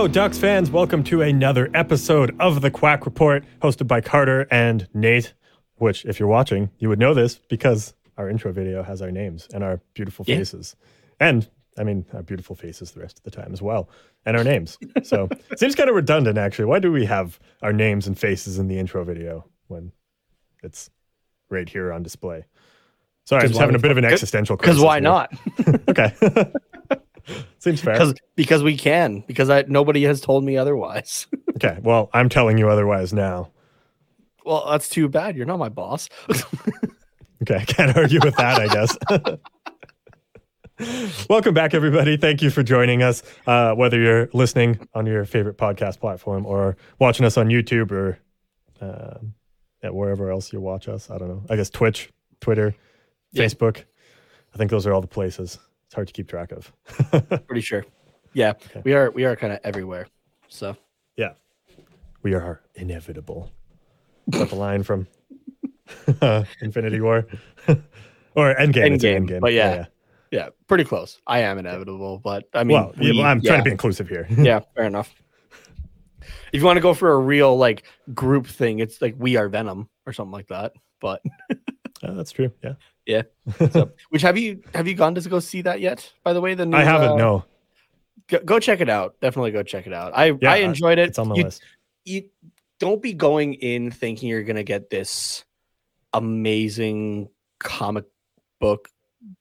Hello, Ducks fans. Welcome to another episode of the Quack Report, hosted by Carter and Nate. Which, if you're watching, you would know this because our intro video has our names and our beautiful Yeah. faces. And I mean, our beautiful faces the rest of the time as well, and our names. So it seems kind of redundant, actually. Why do we have our names and faces in the intro video when it's right here on display? Sorry, I'm just having a bit of an existential Because crisis why here. not? Okay. Seems fair. Because because we can. Because I, nobody has told me otherwise. Okay. Well, I'm telling you otherwise now. well, that's too bad. You're not my boss. Okay, I can't argue with that, I guess. Welcome back, everybody. Thank you for joining us. Uh, whether you're listening on your favorite podcast platform or watching us on YouTube or um at wherever else you watch us, I don't know. I guess Twitch, Twitter, Yeah. Facebook. I think those are all the places. It's hard to keep track of. Pretty sure. Yeah, we are. We are kind of everywhere. So yeah, we are inevitable. Is that the line from Infinity War or Endgame? Endgame, Endgame. but yeah. yeah, pretty close. I am inevitable, but I mean, well, we, I'm trying yeah. to be inclusive here. yeah, fair enough. If you want to go for a real like group thing, it's like we are Venom or something like that. But Uh, that's true. Yeah. Yeah, so, which have you have you gone to go see that yet? By the way, the new, I haven't. uh, no. Go, go check it out. Definitely go check it out. I Yeah, I enjoyed it. It's on my you, list. you don't be going in thinking you're gonna get this amazing comic book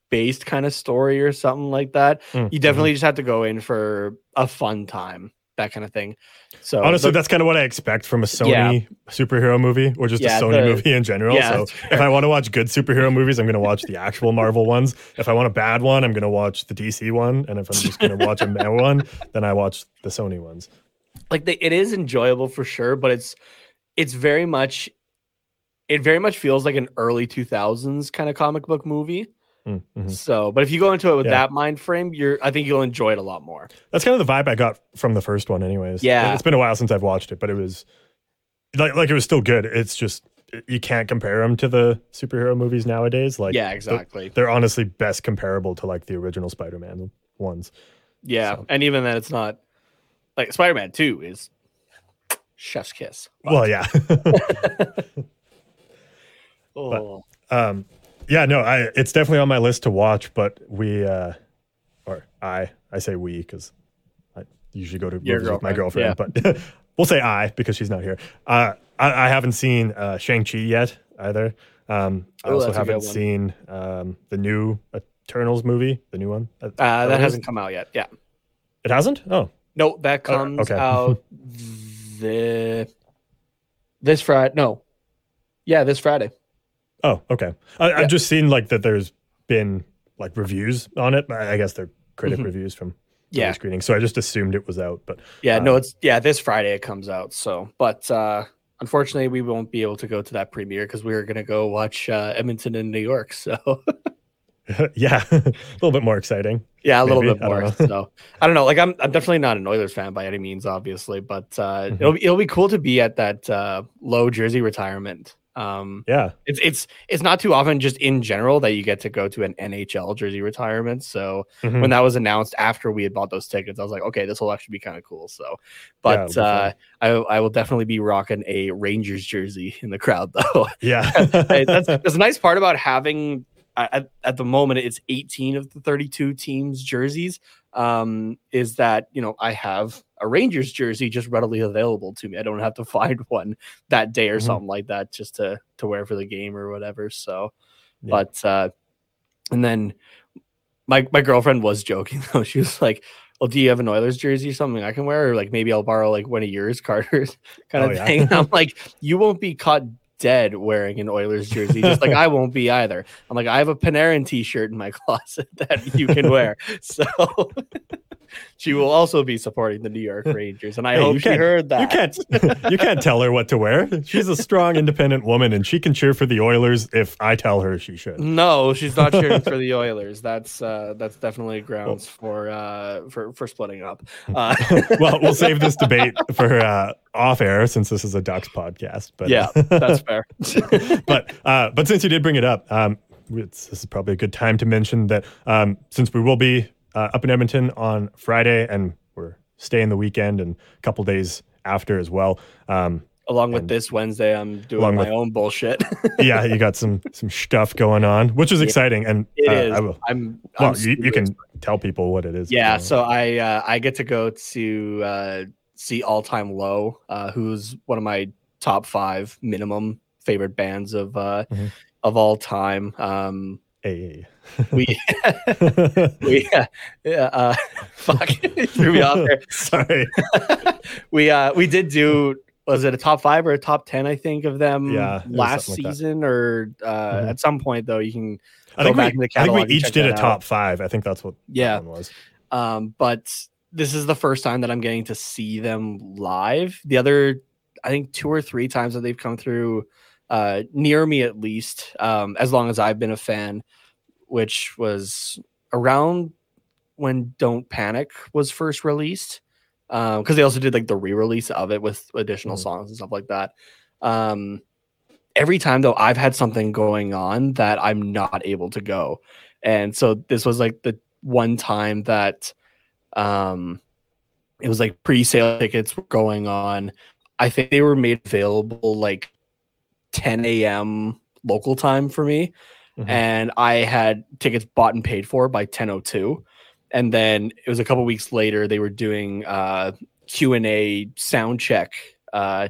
based kind of story or something like that. Mm, You definitely just have to go in for a fun time, that kind of thing. So. Honestly, the- that's kind of what I expect from a Sony Yeah. superhero movie or just Yeah, a Sony the- movie in general. yeah, so if I want to watch good superhero movies, I'm going to watch the actual Marvel ones. If I want a bad one, I'm going to watch the DC one. And if I'm just going to watch a meh one, then I watch the Sony ones. like the, it is enjoyable for sure, but it's it's very much it very much feels like an early 2000s kind of comic book movie. Mm, mhm. So, but if you go into it with Yeah. that mind frame, you're I think you'll enjoy it a lot more. That's kind of the vibe I got from the first one, anyways. Yeah. It's been a while since I've watched it, but it was like, like it was still good. It's just, you can't compare them to the superhero movies nowadays. Like, yeah, exactly. they're honestly best comparable to like the original Spider-Man ones. Yeah, So- and even then, it's not like Spider Man Two is chef's kiss. Well, yeah. Oh, um, yeah, no, I it's definitely on my list to watch, but we uh or I I say we because I usually go to Your movies with my girlfriend, girlfriend, but we'll say I because she's not here. Uh I, I haven't seen uh Shang-Chi yet either. Um I also that's a good haven't seen um the new Eternals movie, the new one. Uh, that hasn't come out yet. Yeah, It hasn't? Oh. no, that Oh, comes okay. out the this Friday. No, yeah, this Friday. Oh, okay. I, Yeah. I've just seen like that there's been like reviews on it. I I guess they're critic Mhm. reviews from Yeah, screening. So I just assumed it was out, but yeah, no, Uh, it's yeah, this Friday it comes out. So, but uh unfortunately, we won't be able to go to that premiere because we were gonna go watch uh, Edmonton in New York. So, yeah, a little bit more exciting. Yeah, a little Maybe. bit more. know. so I don't know. Like I'm, I'm definitely not an Oilers fan by any means, obviously, but uh, Mhm. it'll be it'll be cool to be at that uh, Lowe jersey retirement. Um, Yeah, it's it's it's not too often just in general that you get to go to an NHL jersey retirement. So Mhm. when that was announced after we had bought those tickets, I was like, okay, this will actually be kind of cool. So, but it'll uh. I I will definitely be rocking a Rangers jersey in the crowd though. yeah. That's that's a nice part about having uh, at, at the moment it's 18 of the 32 teams jerseys um is that you know i have a rangers jersey just readily available to me i don't have to find one that day or Mhm. something like that just to to wear for the game or whatever so Yeah. but uh and then my my girlfriend was joking though she was like well, do you have an Oilers jersey or something I can wear? Or like maybe I'll borrow like one of yours, Carter's kind Oh, of yeah. thing. I'm like, you won't be caught dead wearing an Oilers jersey, just like I won't be either. I'm like, I have a Panarin t-shirt in my closet that you can wear. So she will also be supporting the New York Rangers. And I Hey, hope she heard that. You can't you can't tell her what to wear. She's a strong, independent woman, and she can cheer for the Oilers if I tell her she should. No, she's not cheering for the Oilers. That's uh that's definitely grounds for uh for for splitting up. Uh well, we'll save this debate for uh, off air since this is a Ducks podcast. But yeah, that's fair. but uh, but since you did bring it up, um, it's, this is probably a good time to mention that um, since we will be uh, up in Edmonton on Friday and we're staying the weekend and a couple days after as well. Um, Along with this Wednesday, I'm doing my with- own bullshit. yeah, you got some some stuff going on, which is Yeah, exciting. And It uh, is. I will, I'm well, I'm you, you can tell people what it is. Yeah, so I uh, I get to go to uh, see All Time Low, uh, who's one of my top five minimum favorite bands of uh, Mhm. of all time. Um, hey. we we uh, yeah, uh, fuck threw me off there. Sorry. We uh we did do was it a top five or a top ten? I think of them Yeah, last something like that. season or uh, Mhm. at some point though you can I Go think, back we, in the I think we each did a that out. top five. I think that's what that Yeah. one was. Um, but this is the first time that I'm getting to see them live. The other, I think, two or three times that they've come through uh, near me at least, um, as long as I've been a fan, which was around when Don't Panic was first released. Because they also did like the re-release of it with additional Mm. songs and stuff like that. Um, every time though, I've had something going on that I'm not able to go, and so this was like the one time that um it was like pre-sale tickets were going on. I think they were made available like 10 a.m local time for me. Mhm. and i had tickets bought and paid for by 1002 and then it was a couple weeks later they were doing uh q&a sound check uh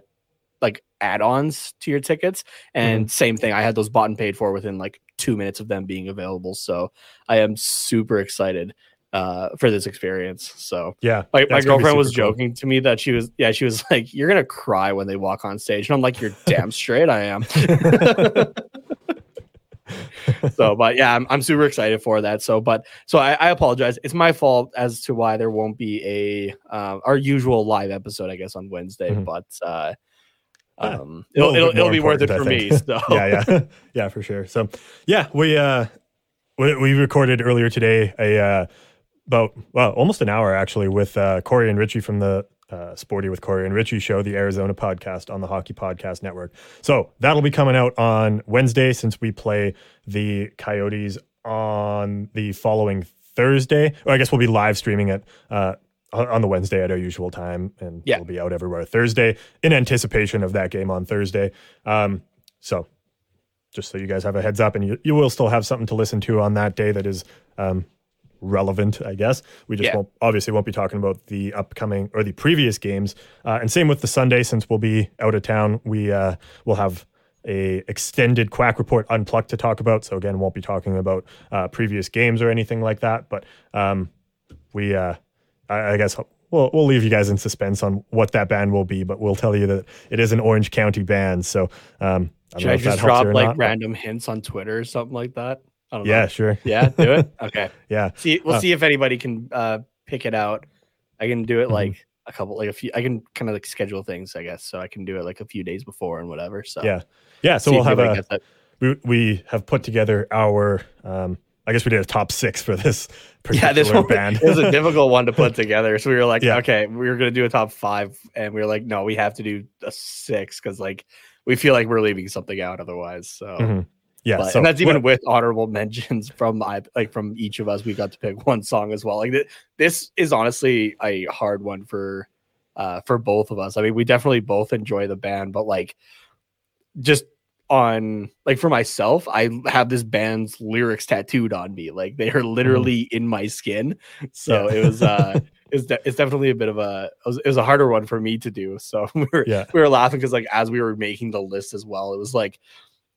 like add-ons to your tickets. And same thing i had those bought and paid for within like two minutes of them being available. So i am super excited uh for this experience so Yeah. my, my it's gonna be girlfriend was super cool. joking to me that she was yeah she was like you're gonna cry when they walk on stage and i'm like you're damn straight i am so but yeah I'm, I'm super excited for that so but so I, I apologize it's my fault as to why there won't be a uh, our usual live episode i guess on wednesday Mhm. but uh um a it'll, it'll, it'll be worth it for me so yeah, yeah, yeah, for sure. So, yeah, we uh, we, we recorded earlier today a uh, about well almost an hour actually with uh, Corey and Richie from the uh, Sporty with Corey and Richie show, the Arizona podcast on the Hockey Podcast Network. So that'll be coming out on Wednesday since we play the Coyotes on the following Thursday. Or I guess we'll be live streaming it. Uh, on the Wednesday at our usual time, and Yeah. we'll be out everywhere Thursday in anticipation of that game on Thursday. Um, so just so you guys have a heads up and you, you will still have something to listen to on that day that is um, relevant i guess. We just Yeah. won't obviously won't be talking about the upcoming or the previous games. Uh, and same with the sunday since we'll be out of town we uh, will have a extended quack report unplugged to talk about. So again won't be talking about uh, previous games or anything like that. But um, we uh, I, I guess we'll, we'll leave you guys in suspense on what that band will be but we'll tell you that it is an orange county band. So um, I should i just drop like not, random hints on twitter or something like that I don't know. yeah sure Yeah, do it. Okay. yeah See, we'll Uh, see if anybody can uh pick it out. I can do it Mhm. like a couple, like a few. I can kind of like schedule things, I guess. So I can do it like a few days before and whatever. So Yeah. Yeah, so see we'll have a we, we have put together our um I guess we did a top six for this yeah, this one band. it was a difficult one to put together. So we were like, Yeah. okay, we were gonna do a top five, and we were like, no, we have to do a six because like we feel like we're leaving something out otherwise. So. Mhm. Yeah, But, so and that's even what- with honorable mentions from I like from each of us. We got to pick one song as well. Like th- this is honestly a hard one for uh for both of us. I mean, we definitely both enjoy the band, but like just on like for myself, I have this band's lyrics tattooed on me. Like they are literally in my skin. So Mm-hmm. Yeah. it was uh it's, de- it's definitely a bit of a it was, it was a harder one for me to do. So we were Yeah. we were laughing because like as we were making the list as well, it was like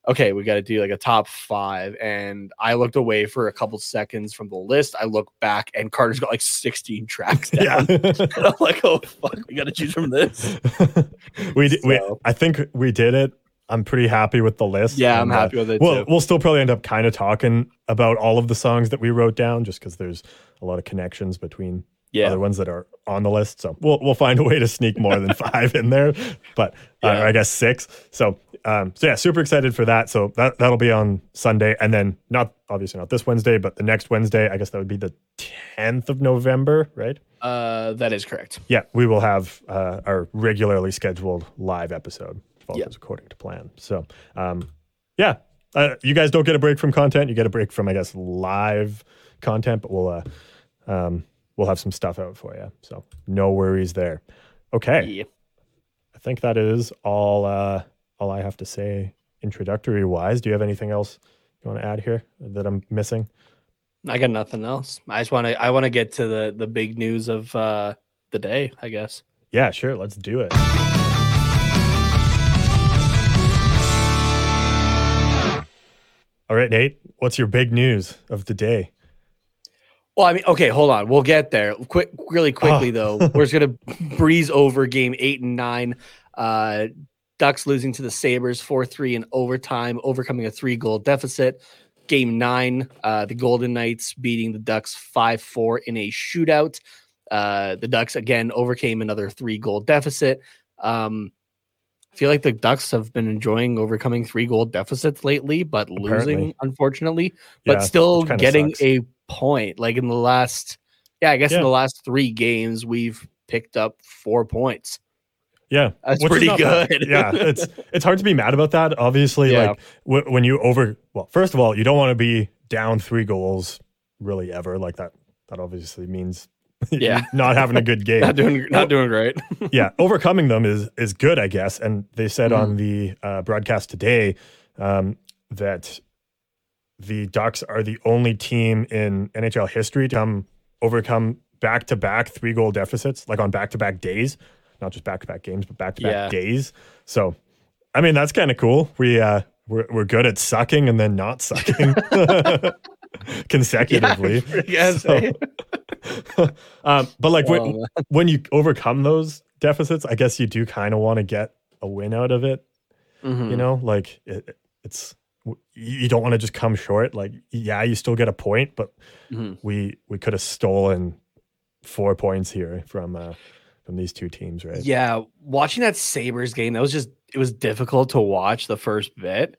okay, we got to do like a top five. And I looked away for a couple seconds from the list. I look back and Carter's got like 16 tracks down. yeah. And I'm like, oh fuck, we got to choose from this. we, did, we I think we did it. I'm pretty happy with the list. Yeah, I'm uh, happy with it Well, too. we'll still probably end up kind of talking about all of the songs that we wrote down, just because there's a lot of connections between Yeah. other ones that are on the list. So we'll we'll find a way to sneak more than five in there, but uh, I guess six. So um, so yeah, super excited for that. So that that'll be on Sunday, and then not obviously not this Wednesday, but the next Wednesday. I guess that would be the 10th of November, right? Uh, that is correct. Yeah, we will have uh, our regularly scheduled live episode. if all Yeah. goes according to plan. So, um, yeah, uh, you guys don't get a break from content. You get a break from, I guess, live content, but we'll uh, um, we'll have some stuff out for you. So no worries there. Okay, Yeah. I think that is all. Uh, all I have to say introductory wise. Do you have anything else you want to add here that I'm missing? I got nothing else. I just want to I want to get to the the big news of uh the day, I guess. Yeah, sure. Let's do it. All right, Nate, what's your big news of the day? Well, I mean, okay, hold on. We'll get there. Quick, really quickly Oh. though. We're just gonna breeze over game eight and nine. Uh, Ducks losing to the Sabres four three in overtime, overcoming a three goal deficit. Game nine, uh, the Golden Knights beating the Ducks five four in a shootout. Uh, the Ducks again overcame another three goal deficit. Um, I feel like the Ducks have been enjoying overcoming three goal deficits lately, but losing Apparently. unfortunately Yeah, but still getting sucks. a point. Like in the last, yeah, I guess in the last three games, we've picked up four points. Yeah, That's which pretty bad. good. yeah, it's it's hard to be mad about that. Obviously, Yeah. like w- when you over well, first of all, you don't want to be down three goals really ever. Like that. That obviously means Yeah. not having a good game. Not doing, not doing great. yeah, overcoming them is is good, I guess. And they said Mm-hmm. on the uh, broadcast today um, that the Ducks are the only team in NHL history to come overcome back to back three goal deficits, like on back to back days, not just back to back games, but back to back days. So, I mean, that's kind of cool. We uh, we're we're good at sucking and then not sucking consecutively. yeah, So- um, but like when, man. when you overcome those deficits, I guess you do kind of want to get a win out of it. Mhm. You know, like it, it's you don't want to just come short. Like, yeah, you still get a point, but Mhm. we we could have stolen four points here from uh, from these two teams, right? Yeah, watching that Sabres game, that was just it was difficult to watch the first bit.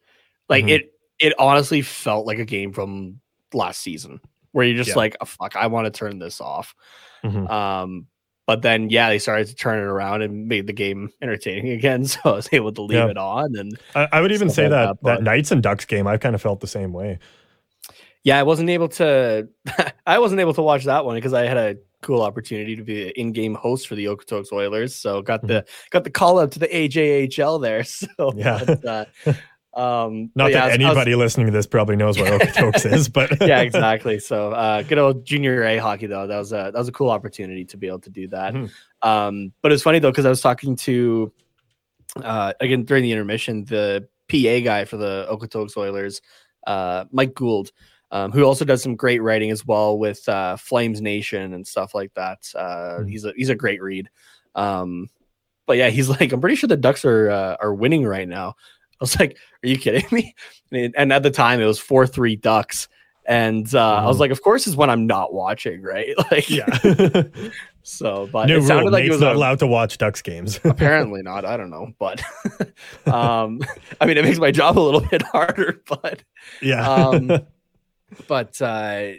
Like Mhm. it it honestly felt like a game from last season where you're just Yeah. like, oh, fuck, I want to turn this off. Mhm. Um, but then yeah, they started to turn it around and made the game entertaining again. So I was able to leave Yeah. it on. And I, I would even say like that that, that Knights and Ducks game, I kind of felt the same way. yeah, I wasn't able to I wasn't able to watch that one because I had a cool opportunity to be an in-game host for the Okotoks Oilers. So got the got the call up to the AJHL there. So Mm-hmm. Yeah. but, uh, um Not yeah, that was- I was- anybody listening to this probably knows what Okotoks is, but yeah, exactly. So uh good old junior A hockey though. That was a that was a cool opportunity to be able to do that. Mhm. Um, but it's funny though, because I was talking to uh again during the intermission, the PA guy for the Okotoks Oilers, uh Mike Gould, um, who also does some great writing as well with uh Flames Nation and stuff like that. Uh Mhm. he's a he's a great read. Um but yeah, he's like, I'm pretty sure the Ducks are uh, are winning right now. I was like, Are you kidding me? And, at the time, it was four three Ducks, and uh, I was Mhm. like, Of course, is when I'm not watching, right? Like, yeah. So, but New it sounded rule: like Nate's it was not a, allowed to watch Ducks games. apparently not. I don't know, but um, I mean, it makes my job a little bit harder. But yeah. um, but uh,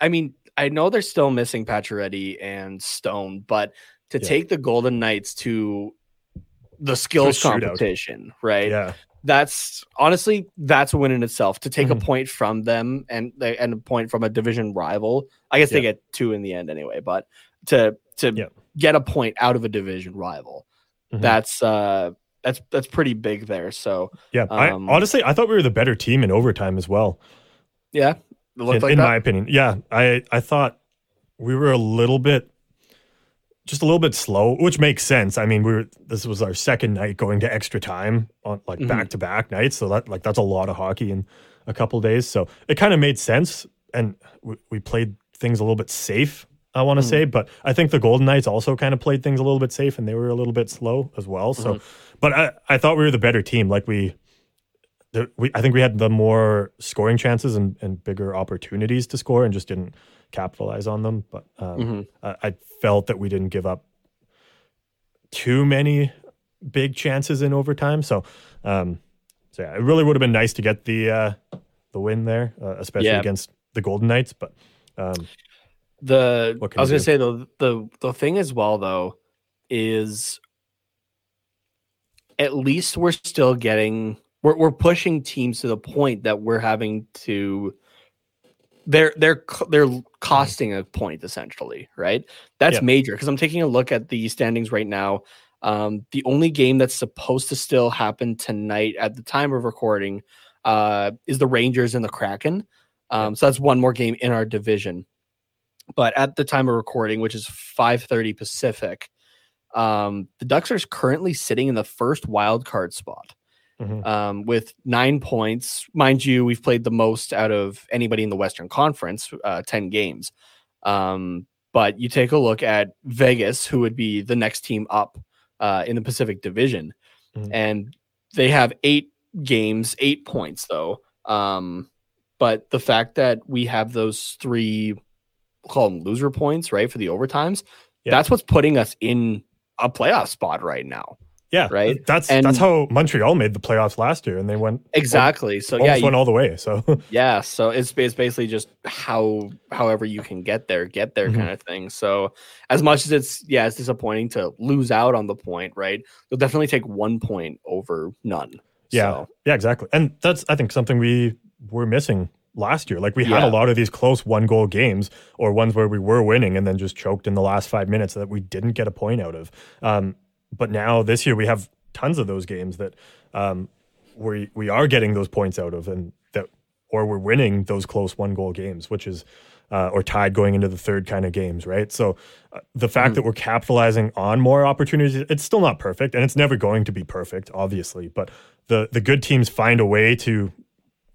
I mean, I know they're still missing Pacioretty and Stone, but to Yeah. take the Golden Knights to the skills shootout. competition, right? Yeah. That's honestly that's a win in itself. To take Mhm. a point from them and and a point from a division rival. I guess they get two in the end anyway, but to to Yeah. get a point out of a division rival, Mhm. that's uh that's that's pretty big there. So Yeah. I, Um, honestly, I thought we were the better team in overtime as well. yeah, it looked in, like in my opinion. Yeah, I I thought we were a little bit, just a little bit slow, which makes sense. I mean, we were this was our second night going to extra time on like back to back nights, so that like that's a lot of hockey in a couple days. So it kind of made sense, and we, we played things a little bit safe. I want to Mhm. say, but I think the Golden Knights also kind of played things a little bit safe, and they were a little bit slow as well. So, Mm-hmm. but I I thought we were the better team. Like we the, we, I think we had the more scoring chances and, and bigger opportunities to score and just didn't capitalize on them. But um, Mhm. I, I felt that we didn't give up too many big chances in overtime. So, um, so yeah, it really would have been nice to get the uh, the win there, uh, especially Yeah. against the Golden Knights. But um, the I was gonna do? say the the the thing as well though is at least we're still getting we're we're pushing teams to the point that we're having to they're they're they're costing a point essentially, right? That's Yeah. major because I'm taking a look at the standings right now. Um, the only game that's supposed to still happen tonight at the time of recording uh, is the Rangers and the Kraken. Um, So that's one more game in our division. But at the time of recording, which is 5:30 Pacific, um, the Ducks are currently sitting in the first wild card spot Mhm. um, with nine points. Mind you, we've played the most out of anybody in the Western Conference, uh, 10 games. Um, but you take a look at Vegas, who would be the next team up uh, in the Pacific Division, Mhm. and they have eight games, eight points though. Um, but the fact that we have those three, we'll call them loser points, right, for the overtimes, Yeah. that's what's putting us in a playoff spot right now. Yeah, Right. That's And- that's how Montreal made the playoffs last year, and they went Exactly. So yeah, almost you- went all the way. So Yeah, so it's it's basically just how however you can get there, get there Mhm. kind of thing. So as much as it's yeah, it's disappointing to lose out on the point, right? You'll definitely take one point over none. Yeah, So, yeah, exactly. And that's I think something we were missing last year. Like we had a lot of these close one goal games or ones where we were winning and then just choked in the last five minutes that we didn't get a point out of. Um, but now this year we have tons of those games that um, we we are getting those points out of and that or we're winning those close one goal games, which is uh, or tied going into the third kind of games, right? So uh, the fact that we're capitalizing on more opportunities, it's still not perfect, and it's never going to be perfect, obviously. But the the good teams find a way to,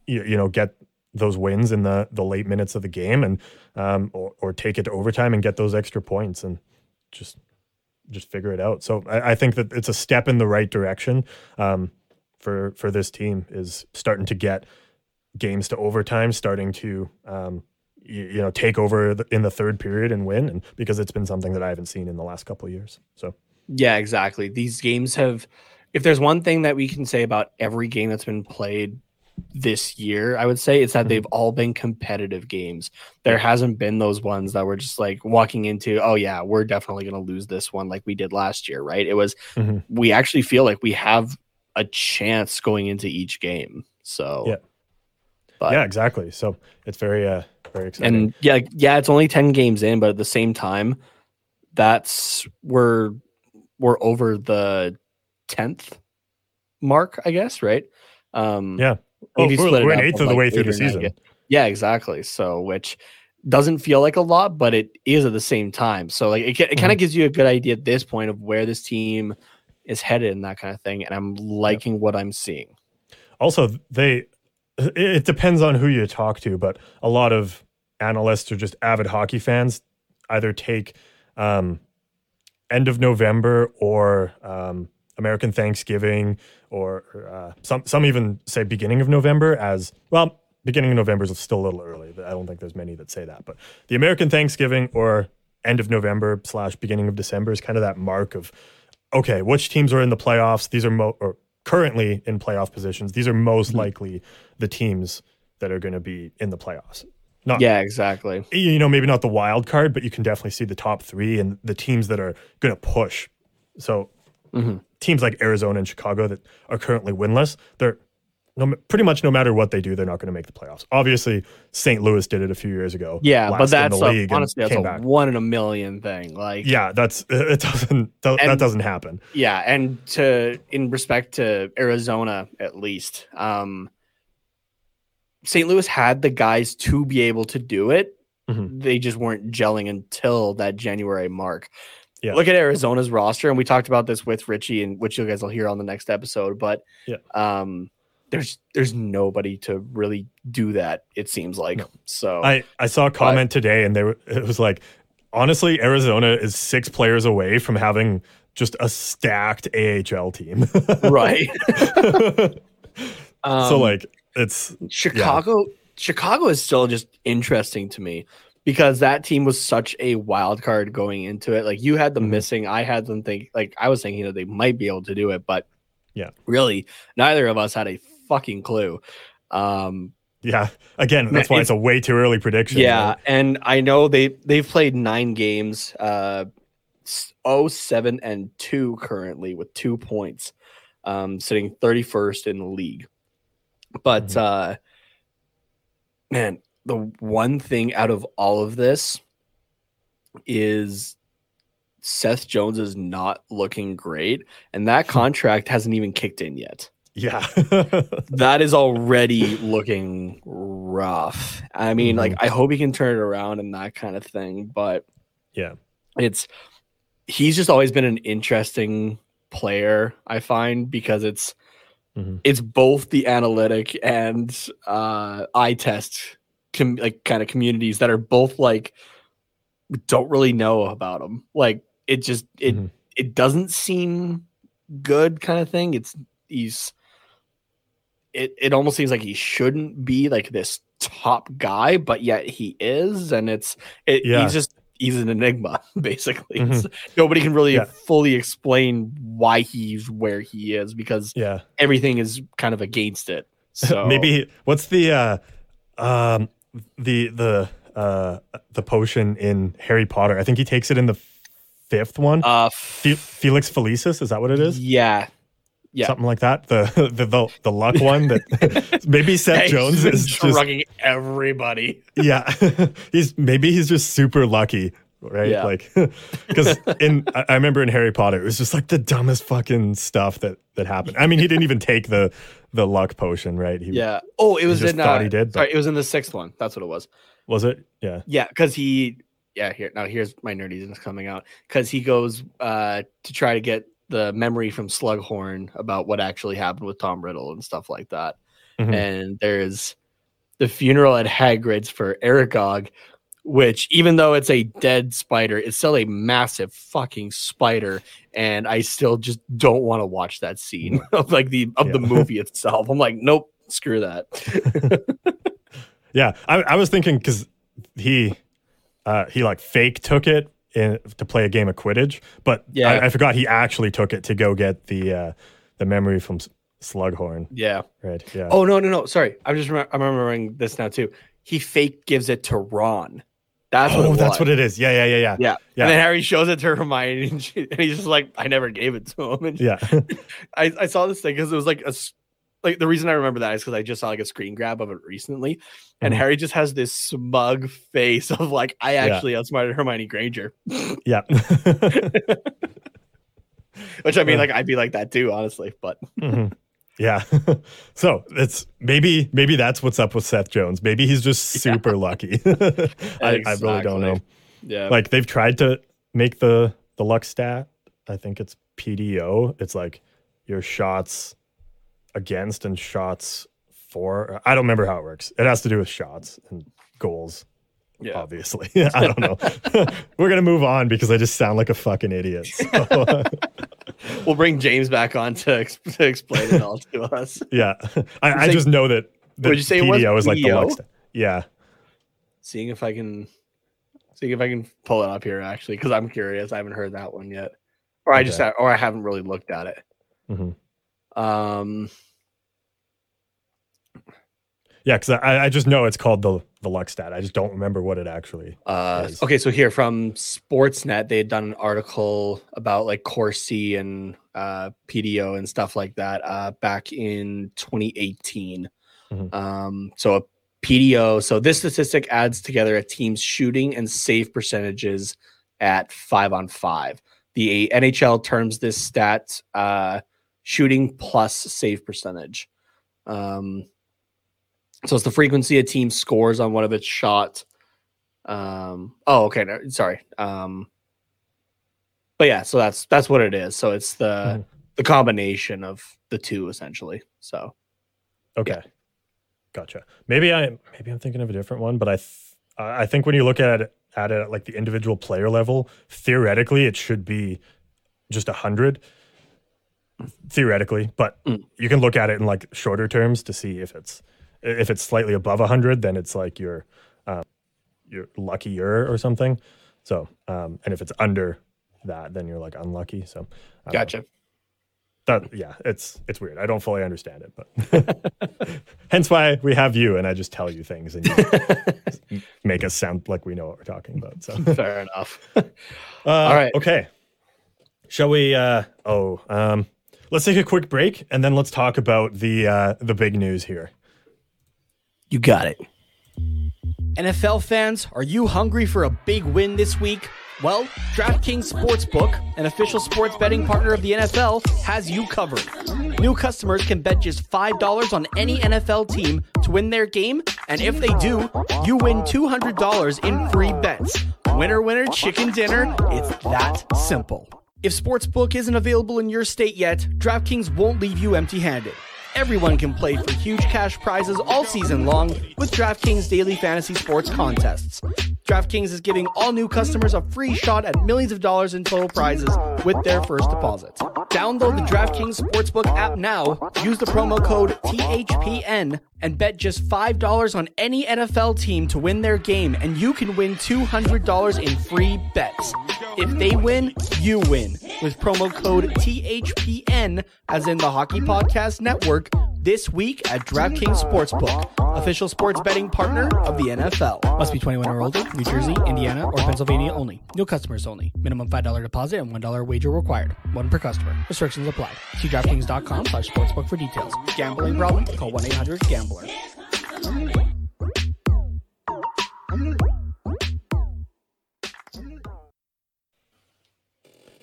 you, you know, get those wins in the the late minutes of the game, and um, or or take it to overtime and get those extra points, and just just figure it out. So I, I think that it's a step in the right direction um, for for this team is starting to get games to overtime, starting to um, you, you know take over the, in the third period and win, and because it's been something that I haven't seen in the last couple years. So yeah, exactly. These games have if there's one thing that we can say about every game that's been played this year, I would say it's that Mhm. they've all been competitive games. There hasn't been those ones that were just like walking into, oh yeah, we're definitely going to lose this one like we did last year, right? It was Mhm. we actually feel like we have a chance going into each game. So Yeah. but, yeah, exactly. So it's very uh very exciting. and yeah, yeah, it's only 10 games in, but at the same time, that's we're we're over the 10th mark, I guess, right? Um yeah, if oh, you we're, split it we're an eighth of, the like, way through the or nine season. Yeah, exactly. So, which doesn't feel like a lot, but it is at the same time. So, like, it, it kind Mm-hmm. of gives you a good idea at this point of where this team is headed and that kind of thing. And I'm liking what I'm seeing. also they it- it depends on who you talk to but a lot of analysts or just avid hockey fans either take um, end of november or um, american thanksgiving or uh, some some even say beginning of november as well beginning of november is still a little early but i don't think there's many that say that but the american thanksgiving or end of november slash beginning of december is kind of that mark of okay, which teams are in the playoffs? These are mo- or currently in playoff positions. These are most likely the teams that are going to be in the playoffs. Not Yeah, exactly. you know maybe not the wild card, but you can definitely see the top three and the teams that are going to push. So Mhm. Teams like Arizona and Chicago that are currently winless, they're no, pretty much no matter what they do, they're not going to make the playoffs. Obviously, St. Louis did it a few years ago. Yeah, but that's a, honestly that's a back. one in a million thing. Like Yeah, that's it. Doesn't that And- doesn't happen. Yeah, and to in respect to Arizona at least, um St. Louis had the guys to be able to do it. Mhm. They just weren't gelling until that January mark. Yeah. Look at Arizona's roster, and we talked about this with Richie, and which you guys will hear on the next episode. But Yeah. um, there's there's nobody to really do that. It seems like so. I I saw a comment today, and they were it was like, honestly, Arizona is six players away from having just a stacked AHL team. right. so Um, like it's Chicago Chicago is still just interesting to me because that team was such a wild card going into it. Like you had them Mhm. missing, I had them think like I was thinking that they might be able to do it, but Yeah. really neither of us had a fucking clue. Um yeah. Again, that's why it's, a way too early prediction. yeah, right? and I know they they've played 9 games uh s- 07 and 2 currently with 2 points. Um sitting 31st in the league. But Mhm. uh man, the one thing out of all of this is Seth Jones is not looking great, and that contract hasn't even kicked in yet. Yeah. That is already looking rough. I mean, like, I hope he can turn it around and that kind of thing, but yeah. it's he's just always been an interesting player, I find, because it's Mhm. it's both the analytic and uh eye test com- like kind of communities that are both like don't really know about him. Like it just it Mhm. it doesn't seem good kind of thing. It's he's it it almost seems like he shouldn't be like this top guy, but yet he is, and it's it, Yeah. he's just he's an enigma basically. It's- nobody can really Yeah. fully explain why he's where he is because Yeah. everything is kind of against it. So Maybe what's the uh um the the uh the potion in Harry Potter? I think he takes it in the fifth one. uh Fe- Felix Felicis, is that what it is? yeah. Yeah. Something like that. The the the, the luck one that maybe Seth Jones is just drugging everybody. yeah. he's maybe he's just super lucky, right? Yeah. Like because in I I remember in Harry Potter, it was just like the dumbest fucking stuff that that happened. I mean, he didn't even take the the luck potion, right? He, Yeah. Oh, it was in uh, he did, but- Sorry, it was in the sixth one. That's what it was. Was it? Yeah. Yeah, because he yeah, here now here's my nerdiness coming out. Because he goes uh to try to get the memory from Slughorn about what actually happened with Tom Riddle and stuff like that. Mhm. And there's the funeral at Hagrid's for Aragog, which even though it's a dead spider, it's still a massive fucking spider. And I still just don't want to watch that scene of like the of the movie itself. I'm like, nope, screw that. Yeah, I, I was thinking because he uh, he like fake took it in, to play a game of Quidditch, but Yeah. I, I forgot he actually took it to go get the uh, the memory from Slughorn. Yeah. Right? Yeah. Oh no, no, no. Sorry, I'm just I'm remembering this now too. He fake gives it to Ron. That's what Oh, it that's what it is. Yeah, yeah, yeah, yeah. Yeah. Yeah. And then Harry shows it to Hermione, and, she, and he's just like, "I never gave it to him." And Yeah. I, I saw this thing because it was like a like the reason I remember that is because I just saw like a screen grab of it recently, and Mhm. Harry just has this smug face of like, "I actually outsmarted Hermione Granger," yeah. which I mean, Uh. like I'd be like that too, honestly. But Mhm. Yeah. so it's maybe maybe that's what's up with Seth Jones. Maybe he's just super lucky. I, I really don't know. Yeah, Like they've tried to make the the luck stat. I think it's PDO. It's like your shots against and shots for. I don't remember how it works. It has to do with shots and goals. yeah. Obviously, I don't know. We're gonna move on because I just sound like a fucking idiot. So, We'll bring James back on to, ex- to explain it all to us. yeah, I, I just know that. the Would you say PDO is like the PDO? Yeah. Seeing if I can, seeing if I can pull it up here actually, because I'm curious. I haven't heard that one yet, or I just Okay. ha- or I haven't really looked at it. Mhm. Um, Yeah, because I, I just know it's called the the luck stat. I just don't remember what it actually. Uh, is. okay, so here from Sportsnet, they had done an article about like Corsi and uh, PDO and stuff like that uh, back in 2018. Mhm. Um, so a PDO, so this statistic adds together a team's shooting and save percentages at five on five. The NHL terms this stat uh, shooting plus save percentage. Um, so it's the frequency a team scores on one of its shots. Um, oh, okay. No, sorry. Um, but yeah, so that's that's what it is. So it's the Mhm. the combination of the two essentially. So Okay, gotcha. Maybe I maybe I'm thinking of a different one, but I th- I I think when you look at it at it at like the individual player level, theoretically it should be just a hundred. Theoretically, but Mm. you can look at it in like shorter terms to see if it's if it's slightly above a hundred, then it's like you're um, you're luckier or something. So, um, and if it's under that, then you're like unlucky. So, know. gotcha. that yeah it's it's weird i don't fully understand it but hence why we have you and i just tell you things and you make us sound like we know what we're talking about so Fair enough. uh, all right. okay shall we uh oh um let's take a quick break and then let's talk about the uh the big news here you got it. NFL fans, are you hungry for a big win this week? Well, DraftKings Sportsbook, an official sports betting partner of the NFL, has you covered. New customers can bet just $5 on any NFL team to win their game, and if they do, you win $200 in free bets. Winner, winner, chicken dinner. It's that simple. If Sportsbook isn't available in your state yet, DraftKings won't leave you empty handed. Everyone can play for huge cash prizes all season long with DraftKings daily fantasy sports contests. DraftKings is giving all new customers a free shot at millions of dollars in total prizes with their first deposit. Download the DraftKings Sportsbook app now, use the promo code THPN, and bet just $5 on any NFL team to win their game, and you can win $200 in free bets. If they win, you win with promo code THPN, as in the Hockey Podcast Network, this week at DraftKings Sportsbook, official sports betting partner of the NFL. Must be 21 or older, New Jersey, Indiana, or Pennsylvania only. New customers only. Minimum $5 deposit and $1 wager required. One per customer. Restrictions apply. See DraftKings.com slash sportsbook for details. Gambling problem? Call 1-800-GAMBLER.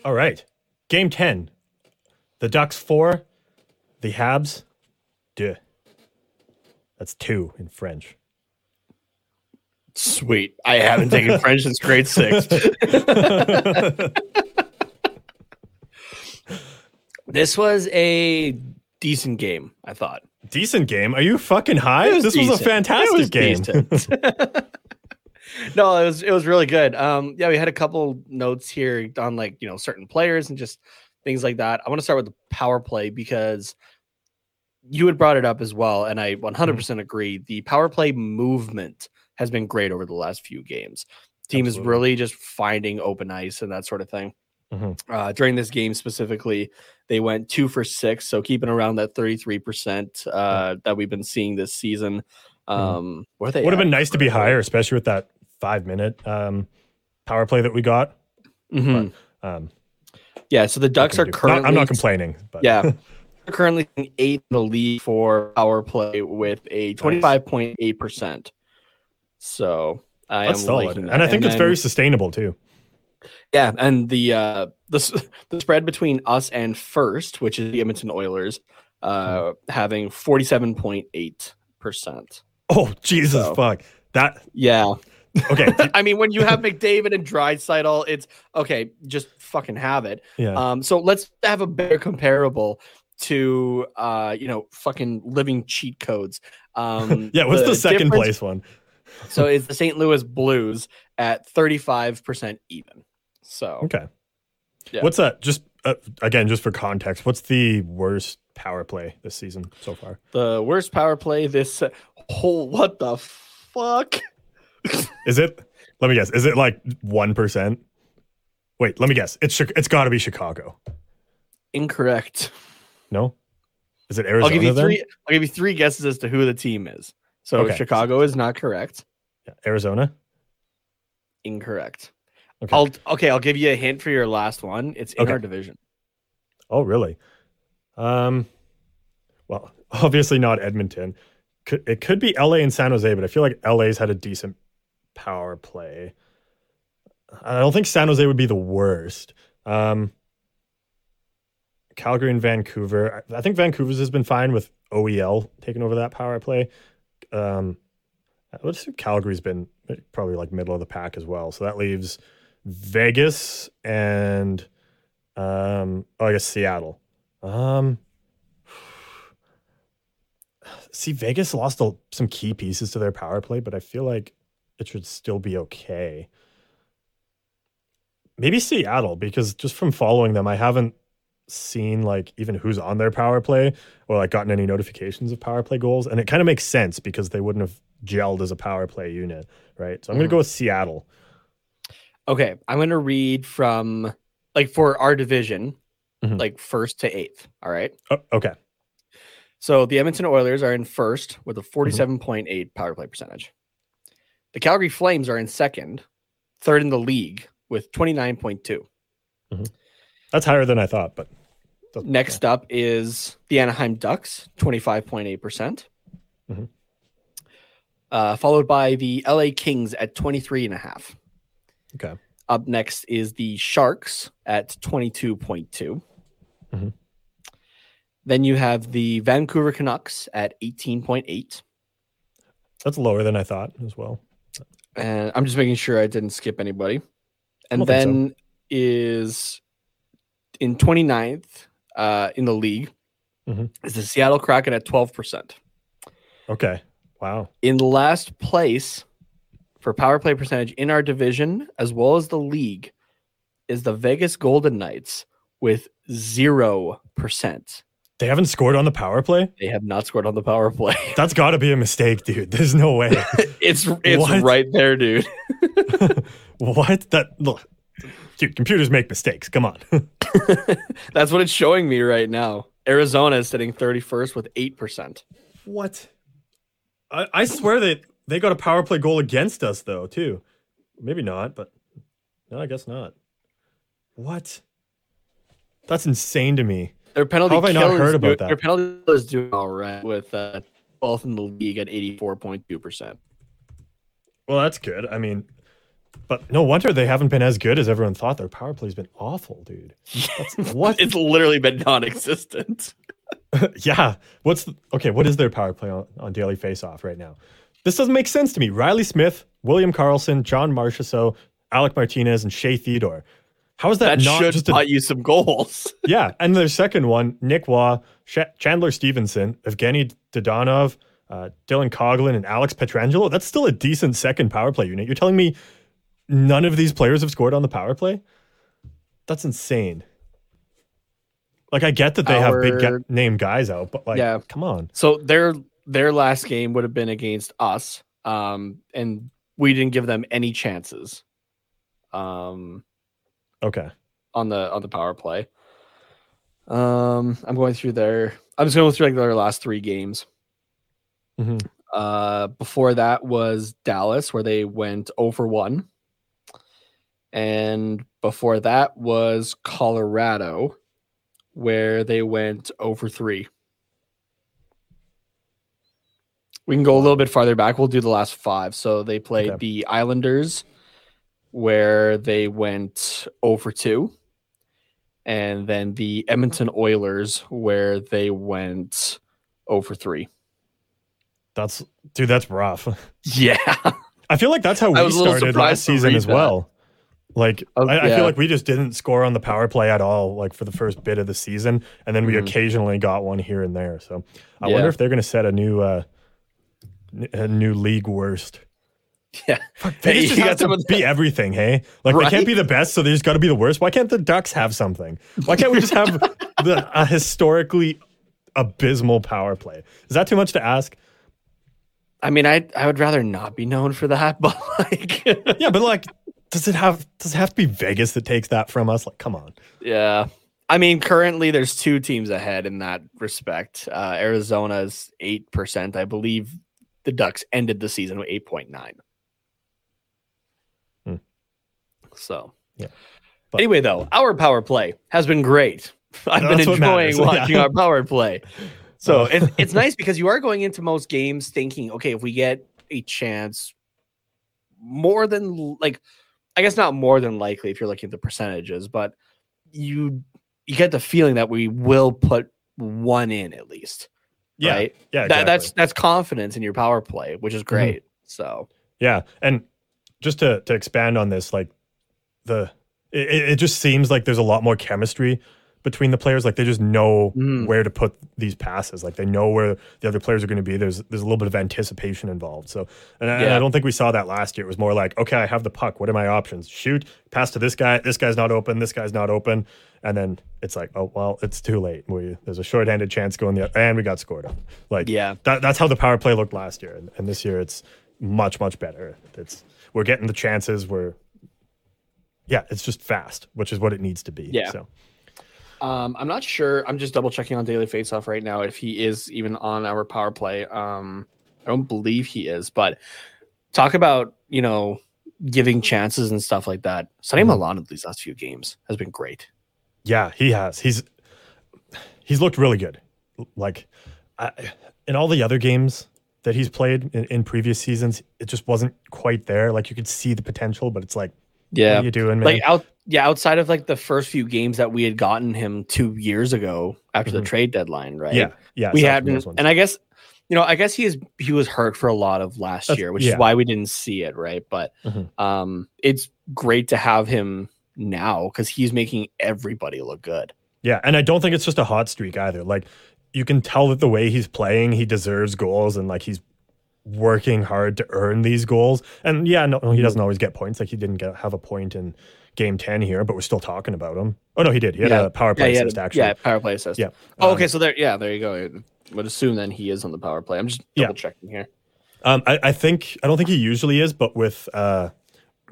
all right game 10 the ducks four the habs deux that's two in french Sweet. I haven't taken French since grade six. this was a decent game, I thought. decent game are you fucking high was this was a fantastic was game no, it was it was really good. Um, yeah, we had a couple notes here on like you know certain players and just things like that. I want to start with the power play because you had brought it up as well, and I 100% agree. The power play movement has been great over the last few games. Team Absolutely. is really just finding open ice and that sort of thing. Mhm. Uh, during this game specifically, they went two for six, so keeping around that 33% uh, that we've been seeing this season. Um, where they Would have been nice to be higher, especially with that five minute um, power play that we got. Mhm. Um, Yeah, so the Ducks are do- not- currently. I'm not complaining, but Yeah, currently in eighth in the league for power play with a 25.8 percent. So I that's am solid, and I think it's then- very sustainable too. yeah. And the uh the the spread between us and first, which is the Edmonton Oilers, uh, Hmm. having 47.8 percent. Oh Jesus, So- fuck that. Yeah, Okay, I mean when you have McDavid and Draisaitl, it's okay. Just fucking have it. yeah, Um, so let's have a better comparable to uh, you know, fucking living cheat codes. Um, yeah. What's the, second place one? So it's the St. Louis Blues at 35% even. So Okay, Yeah. what's that? Just uh, again, just for context, what's the worst power play this season so far? the worst power play this whole what the fuck? Is it? Let me guess. Is it like one percent? Wait, let me guess. It's it's got to be Chicago. Incorrect. No, is it Arizona? I'll give you then? three I'll give you three guesses as to who the team is. So Okay. Chicago is not correct. Yeah, Arizona. Incorrect. Okay. I'll okay. I'll give you a hint for your last one. It's in Okay. our division. Oh, really? Um, well, obviously not Edmonton. Could, it could be LA and San Jose, but I feel like LA's had a decent power play. I don't think San Jose would be the worst. Um, Calgary and Vancouver. I I think Vancouver's has been fine with OEL taking over that power play. Um, let's say Calgary's been probably like middle of the pack as well. So that leaves Vegas and um, oh, I guess Seattle. Um, see, Vegas lost a, some key pieces to their power play, but I feel like it should still be okay. Maybe Seattle, because just from following them, I haven't seen like even who's on their power play or like gotten any notifications of power play goals. And it kind of makes sense because they wouldn't have gelled as a power play unit, right? So I'm going to mm-hmm. go with Seattle. Okay, I'm going to read from like for our division, Mhm. like first to eighth. All right. Oh, okay. So the Edmonton Oilers are in first with a mm-hmm. 47.8 power play percentage. The Calgary Flames are in second, third in the league with 29.2. Mm-hmm. That's higher than I thought, but Next up is the Anaheim Ducks, 25.8%. percent Mhm. Uh, followed by the LA Kings at 23.5. Okay. Up next is the Sharks at 22.2. Mhm. Then you have the Vancouver Canucks at 18.8. That's lower than I thought as well. And I'm just making sure I didn't skip anybody. And don't so. then is in 29th uh, in the league Mhm. is the Seattle Kraken at 12%. Okay. Wow. In last place for power play percentage in our division as well as the league is the Vegas Golden Knights with 0%. They haven't scored on the power play? They have not scored on the power play. That's got to be a mistake, dude. There's no way. it's it's What? right there, dude. what? That look. Dude, computers make mistakes. Come on. That's what it's showing me right now. Arizona is sitting 31st with 8%. what? I, I swear that they got a power play goal against us though, too. Maybe not, but no, I guess not. What? That's insane to me. Their penalty How have I not heard is about that? Their penalty is doing all right with uh, both in the league at 84.2%. Well, that's good. I mean, but no wonder they haven't been as good as everyone thought. Their power play's been awful, dude. That's, what? It's literally been non-existent. yeah. What's the, okay? What is their power play on, on daily faceoff right now? This doesn't make sense to me. Reilly Smith, William Karlsson, John Marchessault, Alec Martinez, and Shea Theodore. How is that, That not should just a you some goals. yeah? And their second one, Nick Waugh, Sh- Chandler Stephenson, Evgenii Dadonov, uh, Dylan Coghlan, and Alex Pietrangelo. That's still a decent second power play unit. You're telling me none of these players have scored on the power play? That's insane. Like I get that they have big ga- name guys out, but like, Yeah. come on. So their their last game would have been against us, um, and we didn't give them any chances, um, Okay. on the on the power play. Um, I'm going through their. I'm just going through like their last three games. Mhm. Uh, before that was Dallas, where they went over one, and before that was Colorado, where they went oh over three. We can go a little bit farther back. We'll do the last five. So they played Okay. the Islanders, where they went oh over two, and then the Edmonton Oilers, where they went oh over three. That's dude, that's rough. Yeah. I feel like that's how we started last season as that. well. Like Oh, I, I feel like we just didn't score on the power play at all, like for the first bit of the season, and then we Mhm. occasionally got one here and there. So I Yeah. wonder if they're going to set a new uh, a new league worst. Yeah. They just have got to be everything, hey? Like they can't be the best, so they just got to be the worst. Why can't the Ducks have something? Why can't we just have the a historically abysmal power play? Is that too much to ask? I mean, I I would rather not be known for that, but like, Yeah, but like, does it have does it have to be Vegas that takes that from us? Like, come on. yeah. I mean, currently there's two teams ahead in that respect. Uh, Arizona is eight percent, I believe. The Ducks ended the season with 8.9. Hmm. So, Yeah. But- anyway, though, our power play has been great. I've been enjoying matters, yeah. watching our power play. So it, it's nice because you are going into most games thinking, okay, if we get a chance, more than like, I guess not more than likely if you're looking at the percentages, but you you get the feeling that we will put one in at least. Yeah, right? yeah, That, that's that's confidence in your power play, which is mm-hmm. great. So Yeah, and just to to expand on this, like the it it just seems like there's a lot more chemistry between the players. Like they just know Mm. where to put these passes. Like they know where the other players are going to be. There's there's a little bit of anticipation involved. So, and I, and I don't think we saw that last year. It was more like, okay, I have the puck. What are my options? Shoot, pass to this guy. This guy's not open. This guy's not open. And then it's like, oh well, it's too late. We there's a shorthanded chance going the and we got scored on. Like Yeah. that, that's how the power play looked last year, and, and this year it's much much better. It's we're getting the chances. We're yeah, it's just fast, which is what it needs to be. Yeah. So Um, I'm not sure. I'm just double checking on Daily Faceoff right now if he is even on our power play. Um, I don't believe he is, but talk about you know giving chances and stuff like that. Sonny Mhm. Milano these last few games has been great. yeah, he has. He's he's looked really good. Like I, in all the other games that he's played in, in previous seasons, it just wasn't quite there. Like you could see the potential, but it's like, what are you doing, man? like out yeah outside of like the first few games that we had gotten him two years ago after the Mhm. trade deadline, right? yeah, yeah. we hadn't, and I guess you know, I guess he is he was hurt for a lot of last That's- year, which yeah. is why we didn't see it, right? But Mhm. um, it's great to have him now because he's making everybody look good. Yeah, and I don't think it's just a hot streak either. Like you can tell that the way he's playing, he deserves goals and like he's working hard to earn these goals. And yeah, no, Mm-hmm. he doesn't always get points. Like he didn't get have a point in game 10 here, but we're still talking about him. Oh no, he did. He had Yeah. a power play had assist a- actually. yeah, power play assist. Yeah. Oh, Um, okay, so there, yeah, there you go. I would assume then he is on the power play. I'm just Yeah. double checking here. Um, I, I think I don't think he usually is, but with uh,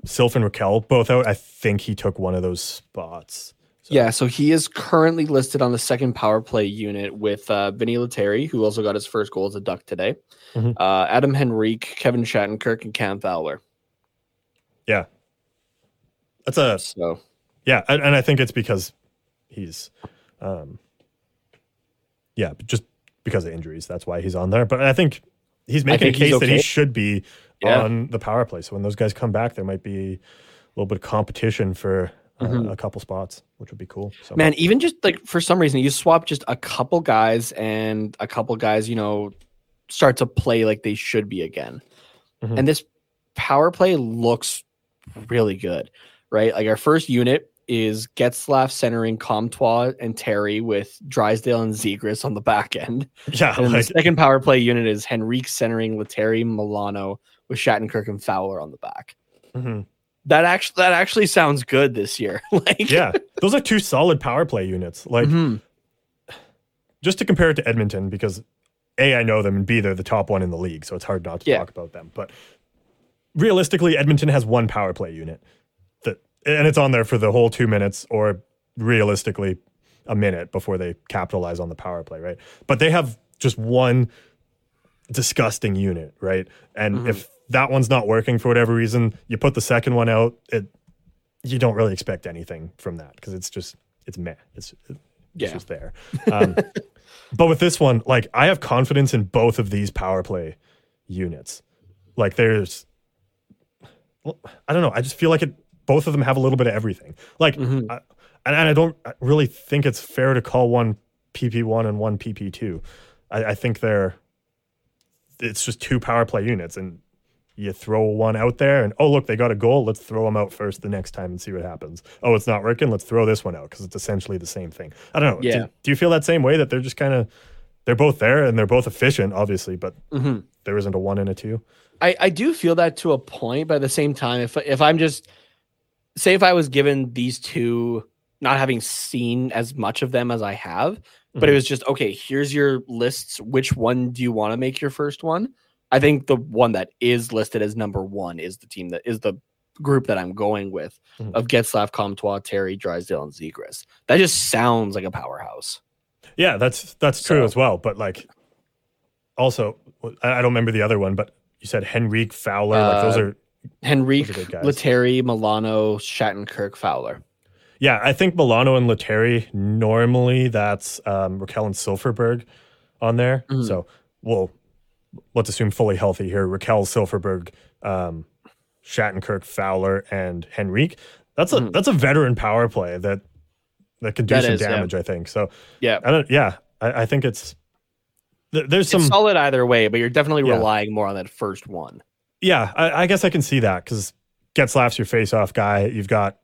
Sylph and Rakell both out, I think he took one of those spots. So- Yeah, so he is currently listed on the second power play unit with uh, Vinny Lettieri, who also got his first goal as a Duck today. Mhm. Uh, Adam Henrique, Kevin Shattenkirk, and Cam Fowler. yeah. That's a So Yeah, and, and I think it's because he's, um, yeah, just because of injuries. That's why he's on there. But I think he's making a think he's case that he should be Yeah. on the power play. So when those guys come back, there might be a little bit of competition for uh, Mhm. a couple spots, which would be cool. So man, even just like for some reason, you swap just a couple guys and a couple guys, you know, start to play like they should be again. Mhm. And this power play looks really good, right? Like our first unit is Getzlaf centering Comtois and Terry with Drysdale and Zegras on the back end. yeah, And then the second power play unit is Henrique centering Lettieri Milano with Shattenkirk and Fowler on the back. mhm. That actually that actually sounds good this year. like yeah, those are two solid power play units. Like Mhm. just to compare it to Edmonton, because A, I know them, and B, they're the top one in the league, so it's hard not to Yeah. talk about them. But realistically, Edmonton has one power play unit and it's on there for the whole two minutes, or realistically, a minute before they capitalize on the power play, right? But they have just one disgusting unit, right? And Mhm. if that one's not working for whatever reason, you put the second one out, it you don't really expect anything from that because it's just it's meh. It's it's Yeah. just there. Um, but with this one, like I have confidence in both of these power play units. Like there's, well, I don't know. I just feel like it. Both of them have a little bit of everything. Like, Mhm. I, and I don't really think it's fair to call one PP one and one PP two. I, I think they're. It's just two power play units, and you throw one out there, and oh look, they got a goal. Let's throw them out first the next time and see what happens. Oh, it's not working. Let's throw this one out because it's essentially the same thing. I don't know. Yeah. Do, do you feel that same way that they're just kind of they're both there and they're both efficient, obviously, but Mhm. there isn't a one and a two. I, I do feel that to a point, but at the same time, if if I'm just say if I was given these two, not having seen as much of them as I have, but it Mhm. was just okay. Here's your lists. Which one do you want to make your first one? I think the one that is listed as number one is the team that is the group that I'm going with Mhm. of Getzlaf, Comtois, Terry, Drysdale, and Zegras. That just sounds like a powerhouse. Yeah, that's that's true So- as well. But like, also, I don't remember the other one, but you said Henrique Fowler. like those Uh, are, Henrique, Those are good guys. Lettieri, Milano, Shattenkirk, Fowler. yeah. I think Milano and Lettieri normally that's um, Rakell and Silfverberg on there. Mhm. So we'll let's assume fully healthy here. Rakell Silfverberg, um, Shattenkirk, Fowler, and Henrique. That's a Mhm. that's a veteran power play that that can do That some is, yeah. damage. I think so. Yeah. I don't. Yeah, I, I think it's th- there's some it's solid either way, but you're definitely Yeah. relying more on that first one. Yeah, I, I guess I can see that because Getzlaf's your face-off guy. You've got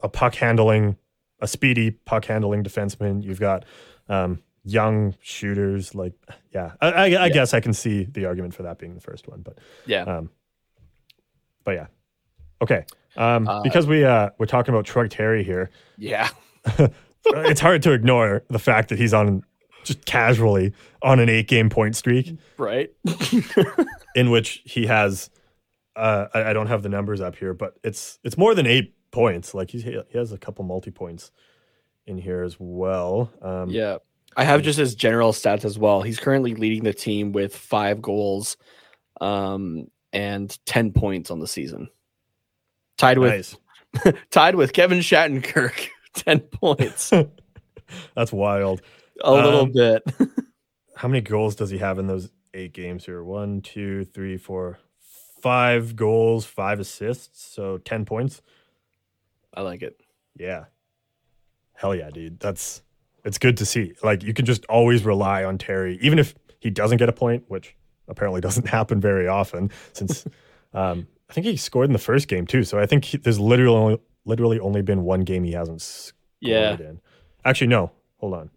a puck handling, a speedy puck handling defenseman. You've got um, young shooters. Like, yeah, I, I, I guess I can see the argument for that being the first one. But, Yeah. um, but yeah, okay. Um, Uh, because we uh, we're talking about Troy Terry here, Yeah. it's hard to ignore the fact that he's on just casually on an eight-game point streak. Right. in which he has uh I, I don't have the numbers up here but it's it's more than eight points like he's, he has a couple multi points in here as well um yeah. I have just his general stats as well. He's currently leading the team with five goals um, and 10 points on the season. Tied with nice tied with Kevin Shattenkirk, 10 points. That's wild A little Um, bit. how many goals does he have in those eight games here. One two three four five goals five assists so 10 points. I like it. yeah. Hell yeah dude. That's it's good to see. Like you can just always rely on terry even if he doesn't get a point which apparently doesn't happen very often since um i think he scored in the first game too. So i think he, there's literally only, literally only been one game he hasn't scored Yeah. in. Actually no. Hold on.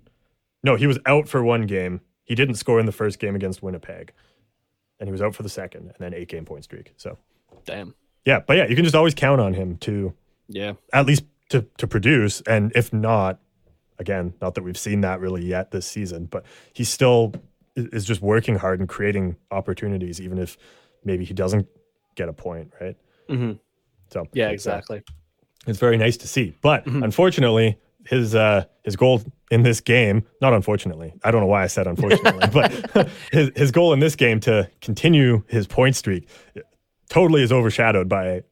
No he was out for one game he didn't score in the first game against winnipeg and he was out for the second and then eight game point streak so Damn. yeah but yeah you can just always count on him to Yeah. at least to to produce and if not again not that we've seen that really yet this season but he still is just working hard and creating opportunities even if maybe he doesn't get a point right Mm-hmm. so Yeah, exactly. it's very nice to see but Mhm. unfortunately his uh his goal in this game not unfortunately. I don't know why i said unfortunately but his, his goal in this game to continue his point streak totally is overshadowed by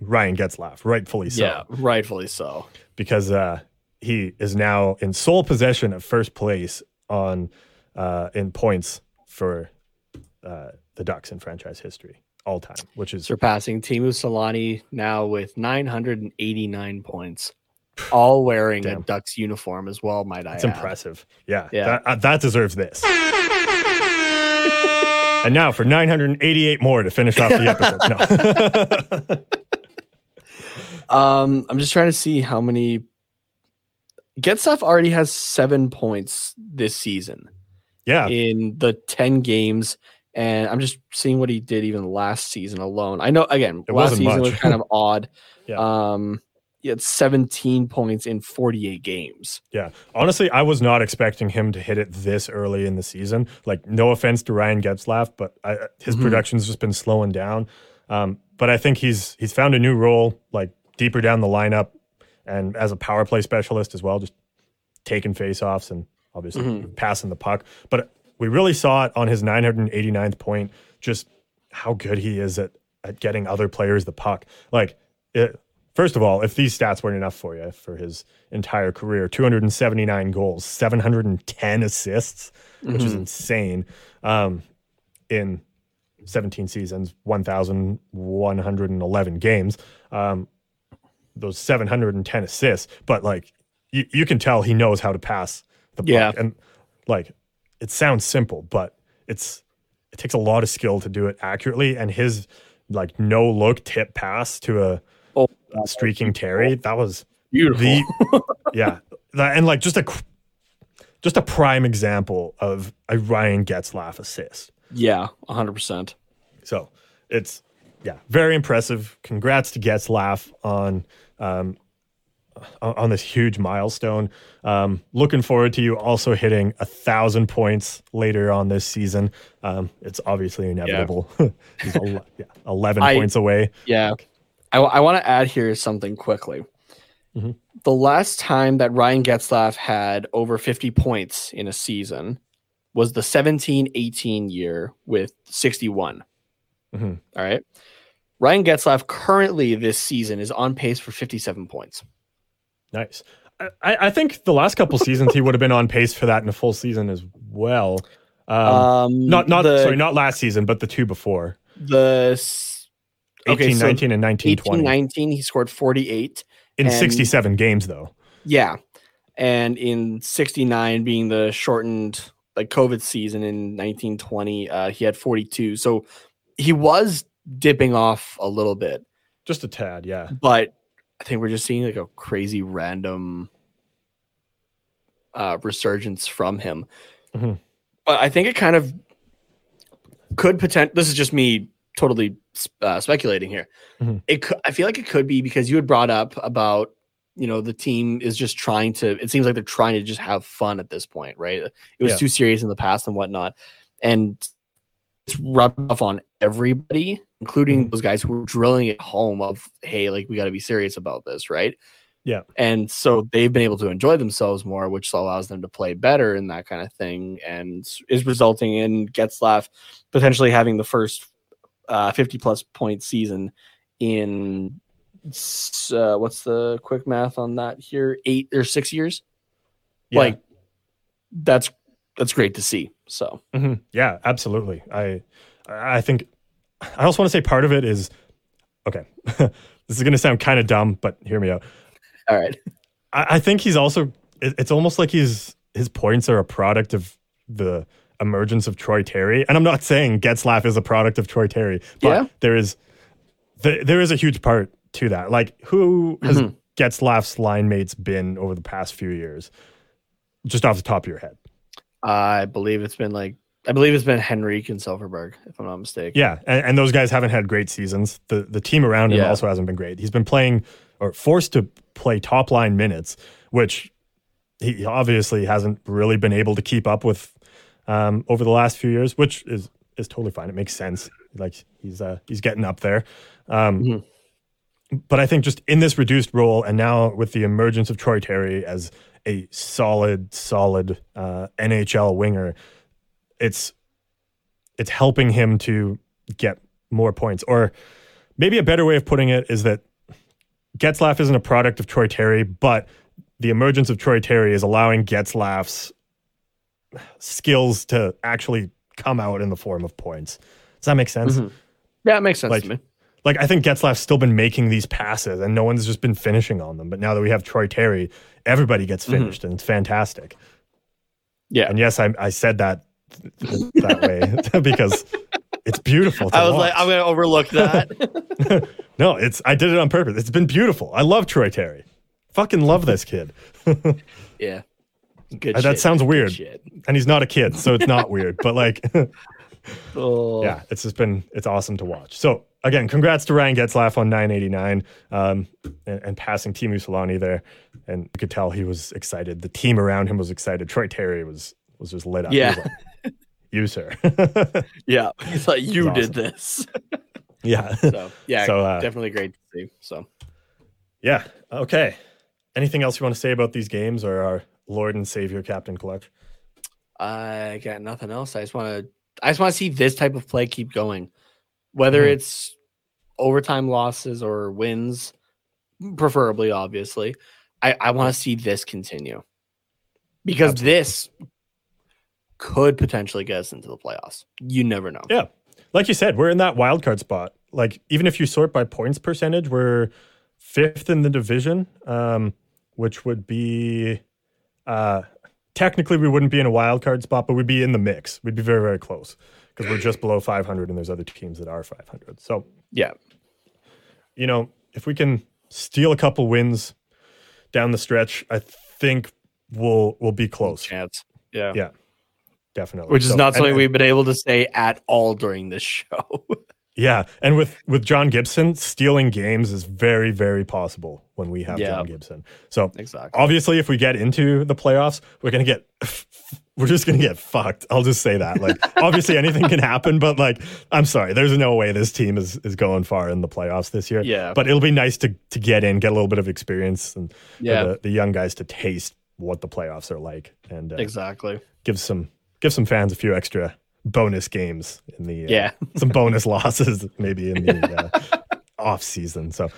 ryan getzlaf rightfully so. Yeah, rightfully so. because uh, he is now in sole possession of first place on uh, in points for uh, the Ducks in franchise history all time, which is Surpassing Teemu Selanne now with 989 points, all wearing Damn. a Ducks uniform as well, might I it's impressive. Yeah, Yeah. That, uh, that deserves this. and now for 988 more to finish off the episode. No. Um, I'm just trying to see how many. Getzlaf already has seven points this season yeah, in the 10 games. And I'm just seeing what he did even last season alone. I know, again, It last wasn't season was kind of odd. Yeah. Um, he had 17 points in 48 games. Yeah. Honestly, I was not expecting him to hit it this early in the season. Like, no offense to Ryan Getzlaf, but I, his Mhm. production's just been slowing down. Um, but I think he's he's found a new role, like deeper down the lineup, and as a power play specialist as well, just taking faceoffs and obviously Mhm. passing the puck. But we really saw it on his 989th point, just how good he is at at getting other players the puck. Like, it, first of all, if these stats weren't enough for you for his entire career, 279 goals, 710 assists, which is Mhm. insane. Um, in 17 seasons, 1,111 games. Um, those 710 assists, but like you, you can tell he knows how to pass the puck. Yeah. And like it sounds simple, but it's it takes a lot of skill to do it accurately. And his like no look tip pass to a Oh, streaking Terry, that was beautiful. the yeah, and like just a just a prime example of a Ryan Getzlaf assist. yeah, 100%. So it's yeah, very impressive. Congrats to Getzlaf on um, on this huge milestone. Um, looking forward to you also hitting a thousand points later on this season. Um, it's obviously inevitable. He's ele- yeah, eleven I- points away. Yeah. I, want to add here something quickly. Mhm. The last time that Ryan Getzlaf had over 50 points in a season was the 17 18 year with 61. Mhm. All right. Ryan Getzlaf currently this season is on pace for 57 points. Nice. I, I think the last couple seasons he would have been on pace for that in a full season as well. Um, Um, not not the, sorry, not last season, but the two before. the s- 18, okay, so 19, and 19, 18 20. 19 he scored 48. in and- 67 games, though. Yeah. And in 69 being the shortened like COVID season in 1920, uh, he had 42. So he was dipping off a little bit, Just a tad, yeah. but I think we're just seeing like a crazy random uh, resurgence from him. Mhm. But I think it kind of could potential. This is just me totally uh, speculating here. Mhm. It could, I feel like it could be because you had brought up about you know the team is just trying to. It seems like they're trying to just have fun at this point, right? It was Yeah. too serious in the past and whatnot, and it's rubbed off on everybody, including Mhm. those guys who were drilling it home of, hey, like we got to be serious about this, right? Yeah. And so they've been able to enjoy themselves more, which allows them to play better and that kind of thing, and is resulting in Getzlaf potentially having the first uh, 50 plus point season in uh, what's the quick math on that here? Eight or six years? Yeah. Like that's that's great to see. So Mhm. Yeah, absolutely. I I think I also want to say part of it is okay. this is going to sound kind of dumb, but hear me out. all right. I, I think he's also. it- It's almost like he's his points are a product of the emergence of Troy Terry, and I'm not saying Getzlaf is a product of Troy Terry, but Yeah. there is there, there is a huge part to that. Like who has Mhm. Getzlaf's line mates been over the past few years? Just off the top of your head. I believe it's been like I believe it's been Henrique and Silfverberg, if I'm not mistaken. Yeah, and, and those guys haven't had great seasons. The the team around him Yeah. also hasn't been great. He's been playing or forced to play top line minutes, which he obviously hasn't really been able to keep up with um, over the last few years, which is is totally fine. It makes sense. Like he's uh, he's getting up there. Um, Mhm. But I think just in this reduced role, and now with the emergence of Troy Terry as a solid, solid uh, NHL winger, it's it's helping him to get more points. Or maybe a better way of putting it is that Getzlaf isn't a product of Troy Terry, but the emergence of Troy Terry is allowing Getzlaf's skills to actually come out in the form of points. Does that make sense? Mhm. Yeah, it makes sense Like- to me. Like I think Getzlaf's still been making these passes and no one's just been finishing on them. But now that we have Troy Terry, everybody gets Mhm. finished and it's fantastic. Yeah. And yes, I, I said that that way because it's beautiful. To I was watch. like, I'm gonna overlook that. no, it's I did it on purpose. It's been beautiful. I love Troy Terry. Fucking love this kid. yeah. Good Uh, that shit, sounds weird. And he's not a kid, so it's not weird. But like, Oh. yeah, it's just been it's awesome to watch. So again, congrats to Ryan Getzlaf on 989 um, and, and passing Teemu Selanne there. And you could tell he was excited. The team around him was excited. Troy Terry was was just lit up. Yeah. like, you sir. Yeah. He's like, you That's did this. yeah. So yeah, So, uh, definitely great to see. So Yeah. Okay. Anything else you want to say about these games or our Lord and Savior Captain Clutch? I got nothing else. I just want to. I just want to see this type of play keep going, whether Mhm. it's overtime losses or wins, preferably. Obviously, I I want to see this continue because this could potentially get us into the playoffs. You never know. Yeah. Like you said, we're in that wild card spot. Like even if you sort by points percentage, we're fifth in the division, um, which would be uh, technically we wouldn't be in a wild card spot, but we'd be in the mix. We'd be very very close because we're just below 500, and there's other teams that are 500. So Yeah. you know, if we can steal a couple wins down the stretch, I think we'll we'll be close. Chance. Yeah. Yeah, definitely. Which is So- not something and- we've been able to say at all during this show. Yeah, and with with John Gibson, stealing games is very very possible when we have Yeah. John Gibson. So exactly. obviously, if we get into the playoffs, we're gonna get we're just gonna get fucked. I'll just say that. Like, obviously, anything can happen, but like, I'm sorry, there's no way this team is is going far in the playoffs this year. Yeah. but it'll be nice to to get in, get a little bit of experience, and Yeah. the, the young guys to taste what the playoffs are like, and uh, Exactly. give some give some fans a few extra bonus games in the uh, Yeah. some bonus losses maybe in the uh, off season. So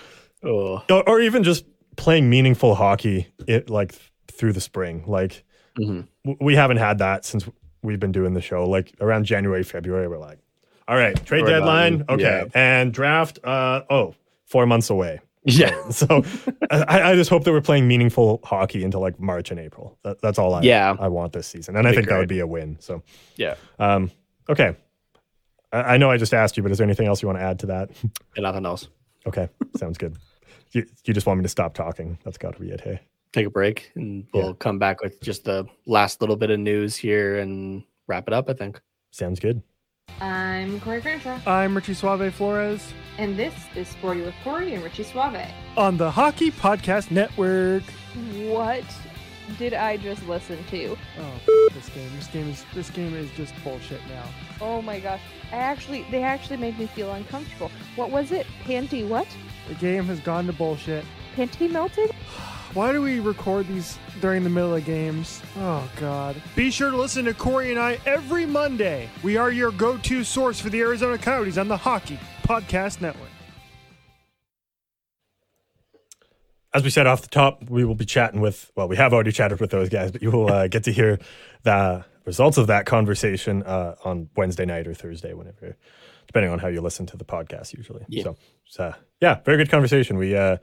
Oh. or, or even just playing meaningful hockey it like through the spring. Like Mhm. w- we haven't had that since we've been doing the show. Like around January, February, we're like, all right, trade deadline, okay, Yeah. and draft. Uh, oh, four months away. Yeah. So I, I just hope that we're playing meaningful hockey into like March and April. That, that's all I Yeah. I want this season, and I think that would be a win. So Yeah. um, okay, I, I know I just asked you, but is there anything else you want to add to that? Nothing else. Okay, sounds good. You, you just want me to stop talking? That's got to be it. Hey, Take a break and we'll Yeah. come back with just the last little bit of news here and wrap it up, I think. sounds good. I'm Corey Crenshaw, I'm Richie Suave Flores and this is Sporty with Corey and Richie Suave. on the Hockey Podcast Network. What did I just listen to? Oh, this game. This game is this game is just bullshit now. Oh my gosh. I actually they actually made me feel uncomfortable. What was it? Panty what? The game has gone to bullshit. Panty melted? Why do we record these during the middle of games? Oh God. Be sure to listen to Corey and I every Monday. We are your go-to source for the Arizona Coyotes on the Hockey Podcast Network. As we said off the top, we will be chatting with, well, we have already chatted with those guys, but you will uh, get to hear the results of that conversation uh, on Wednesday night or Thursday, whenever, depending on how you listen to the podcast usually. Yeah. So, so, yeah, very good conversation. We, uh,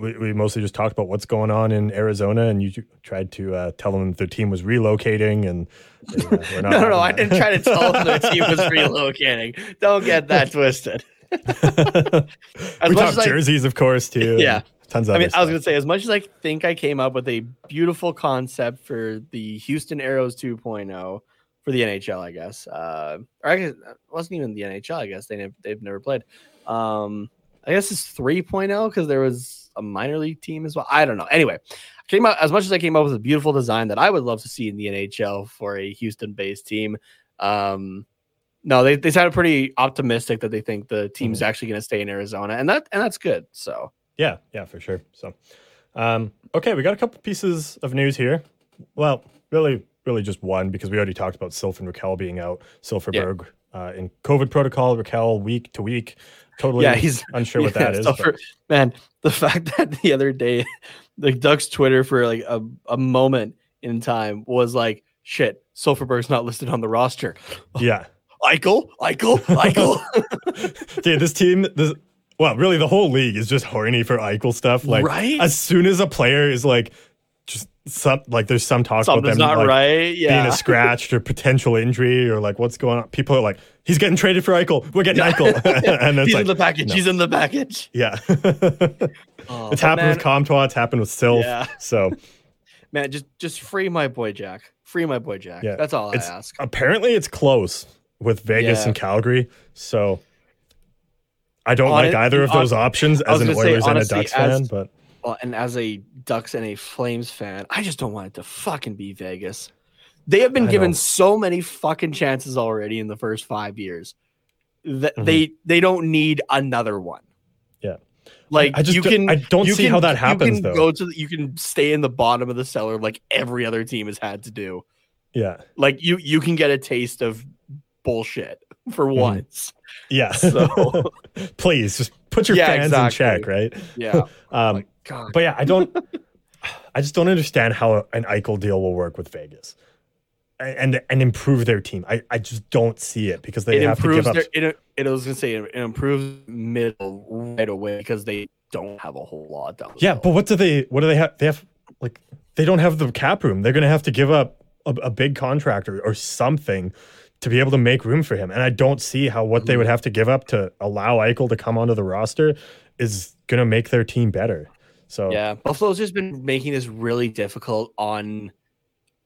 we, we mostly just talked about what's going on in Arizona, and you tried to uh, tell them their team was relocating, and they, uh, No, no, no. I didn't try to tell them their team was relocating. Don't get that twisted. We talked as I- jerseys, of course, too. Yeah. tons of. I mean, other I was going to say, as much as I think I came up with a beautiful concept for the Houston Aeros 2.0 for the NHL, I guess, uh, or I guess it wasn't even the NHL. I guess they they've never played. Um, I guess it's 3.0 because there was a minor league team as well. I don't know. Anyway, I came out as much as I came up with a beautiful design that I would love to see in the NHL for a Houston-based team. Um, no, they, they sounded pretty optimistic that they think the team's actually going to stay in Arizona, and that and that's good. So Yeah, yeah, for sure. So, um, okay, we got a couple pieces of news here. Well, really, really just one because we already talked about Sylph and Rakell being out. Silfverberg uh, in COVID protocol, Rakell week to week. Totally Yeah, he's- unsure what that is. For, man, the fact that the other day, the Ducks Twitter for like a, a moment in time was like, shit, Silfverberg's not listed on the roster. yeah. Eichel, Eichel, Eichel. Dude, this team, this, well, really, the whole league is just horny for Eichel stuff. Like, Right? as soon as a player is like, some, like, there's some talk about them not like, right. being a scratched or potential injury or like what's going on. People are like, he's getting traded for Eichel. We're getting Eichel. and it's He's like, in the package. no. He's in the package. yeah. Oh, it's but happened with man, Comtois. It's happened with Sylph. Yeah. So man, just just free my boy Jack. Free my boy Jack. Yeah, That's all I ask. apparently it's close with Vegas Yeah. and Calgary. So I don't On like it- either of on- those options as an gonna say, Oilers and a honestly, Ducks fan, but Well, and as a Ducks and a Flames fan, I just don't want it to fucking be Vegas. They have been I given know. so many fucking chances already in the first five years that Mhm. they they don't need another one. Yeah. like I just you can. I don't see can- how that happens, You can though. go to the, you can stay in the bottom of the cellar like every other team has had to do. yeah. Like you you can get a taste of bullshit for Mhm. once. Yeah. So- Please just put your Yeah, fans exactly. in check, right? Yeah. Um. But yeah, I don't. I just don't understand how an Eichel deal will work with Vegas, and and, and improve their team. I, I just don't see it because they it have to give up. their, it, it I was gonna say it, improves middle right away because they don't have a whole lot down yeah, but what do they? What do they have? They have like they don't have the cap room. They're going to have to give up a, a big contract or, or something to be able to make room for him. And I don't see how what they would mm-hmm. have to give up to allow Eichel to come onto the roster is going to make their team better. So yeah buffalo's just been making this really difficult on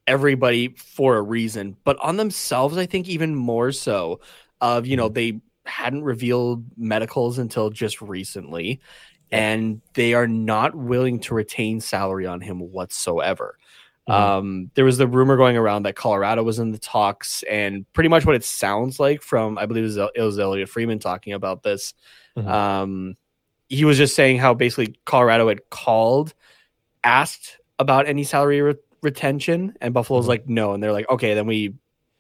everybody for a reason but on themselves i think even more so of you know mm-hmm. they hadn't revealed medicals until just recently and they are not willing to retain salary on him whatsoever. Um there was the rumor going around that colorado was in the talks and pretty much what it sounds like from i believe it was, it was elliotte friedman talking about this Mhm. um he was just saying how basically colorado had called asked about any salary re- retention and buffalo's Mhm. like no and they're like okay then we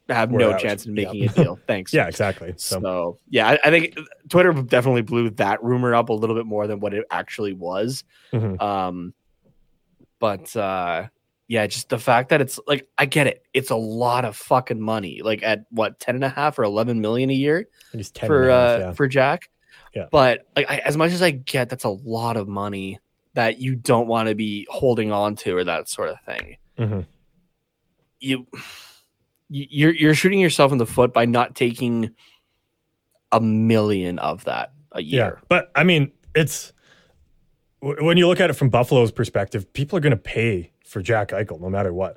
have We're no out. chance in Yeah. making a deal. Thanks. Yeah, exactly. So, So yeah, I, I think Twitter definitely blew that rumor up a little bit more than what it actually was. mhm. Um, but uh, yeah, just the fact that it's like I get it, it's a lot of fucking money. Like at what ten and a half or eleven million a year 10 for and a half, uh yeah. for Jack. Yeah. But like I, as much as I get, that's a lot of money that you don't want to be holding on to or that sort of thing. Mhm. You you- you're you're shooting yourself in the foot by not taking a million of that a Yeah, year. but I mean, it's when you look at it from Buffalo's perspective, people are going to pay for Jack Eichel no matter what.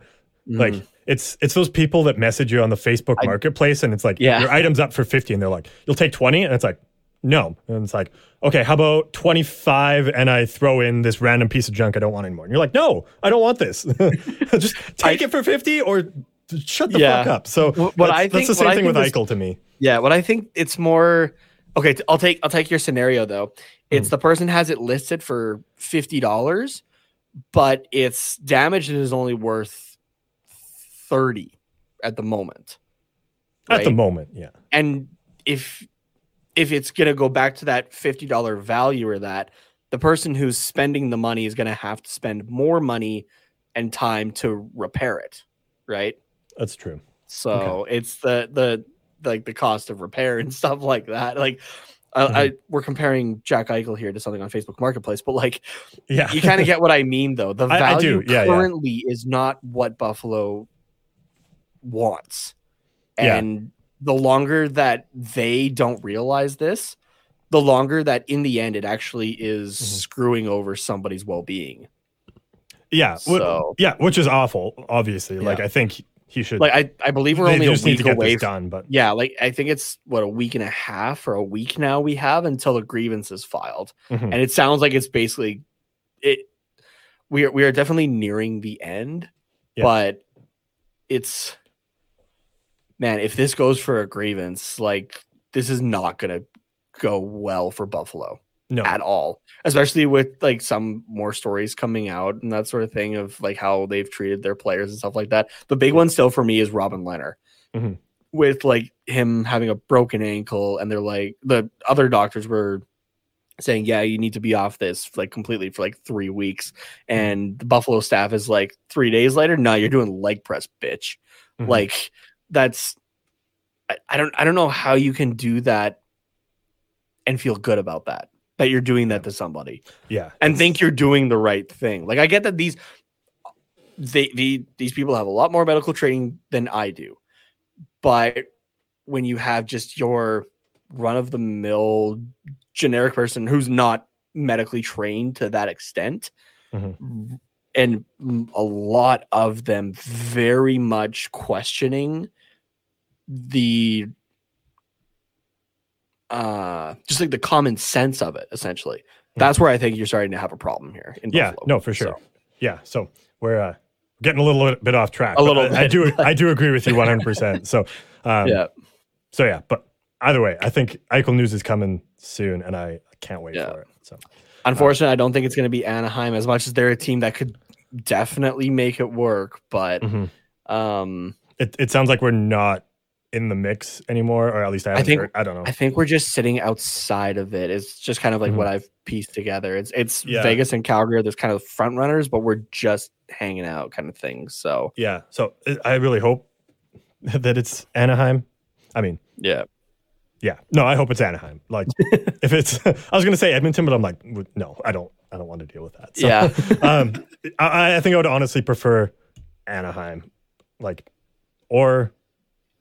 Like Mhm. it's it's those people that message you on the Facebook I- Marketplace, and it's like Yeah. your items up for fifty, and they're like, "You'll take 20? and it's like, "No," and it's like, "Okay, how about twenty five? And I throw in this random piece of junk I don't want anymore." And you're like, "No, I don't want this. Just take it for fifty or." Shut the Yeah. fuck up. So Wh- what that's, I that's the same thing with is- Eichel to me. Yeah, what I think it's more okay. I'll take I'll take your scenario though. It's the person has it listed for fifty dollars, but its damage is only worth thirty at the moment. At the moment, yeah. and if if it's gonna go back to that fifty dollar value or that, the person who's spending the money is gonna have to spend more money and time to repair it, right? That's true. So it's the the like the cost of repair and stuff like that. Like I, Mm-hmm. I we're comparing Jack Eichel here to something on Facebook Marketplace, but like Yeah. you kind of get what I mean though. The value. Yeah, yeah. currently is not what Buffalo wants. Yeah. And the longer that they don't realize this, the longer that in the end it actually is Mm-hmm. screwing over somebody's well-being. Yeah, wh- So- yeah, which is awful. Obviously, like I think he should. Like I, I believe we're only a week away done. But Yeah, like I think it's what a week and a half or a week now we have until the grievance is filed, Mhm. and it sounds like it's basically it. We are we are definitely nearing the end, Yeah. but it's man, if this goes for a grievance, like this is not gonna go well for Buffalo no, at all, especially with like some more stories coming out and that sort of thing of like how they've treated their players and stuff like that. The big one still for me is Robin Leonard Mhm. with like him having a broken ankle, and they're like the other doctors were saying, yeah, you need to be off this like completely for like three weeks, and the Buffalo staff is like three days later, no, you're doing leg press, bitch. Mhm. Like that's I, I don't I don't know how you can do that and feel good about that that you're doing that to somebody yeah, and think you're doing the right thing. Like I get that these they, the these people have a lot more medical training than I do. But when you have just your run of the mill generic person who's not medically trained to that extent Mhm. and a lot of them very much questioning the uh just like the common sense of it essentially that's where i think you're starting to have a problem here in yeah, Buffalo. no, for sure. So, Yeah, so we're uh, getting a little bit off track. A little I, I do. I do agree with you 100. percent So, um, yeah So yeah, but either way, I think Eichel news is coming soon, and I can't wait Yeah. for it. So unfortunately i don't think it's going to be anaheim as much as they're a team that could definitely make it work but Mhm. um it it sounds like we're not in the mix anymore, or at least I, haven't think- heard, I don't know. I think we're just sitting outside of it. It's just kind of like Mhm. what I've pieced together. It's it's Yeah. Vegas and Calgary are those kind of front runners, but we're just hanging out kind of thing. So yeah, so uh, I really hope that it's Anaheim. I mean, yeah, yeah, no, I hope it's Anaheim. Like, if it's, I was gonna say Edmonton, but I'm like, no, I don't, I don't want to deal with that. So, Yeah. um, I, I think I would honestly prefer Anaheim, like, or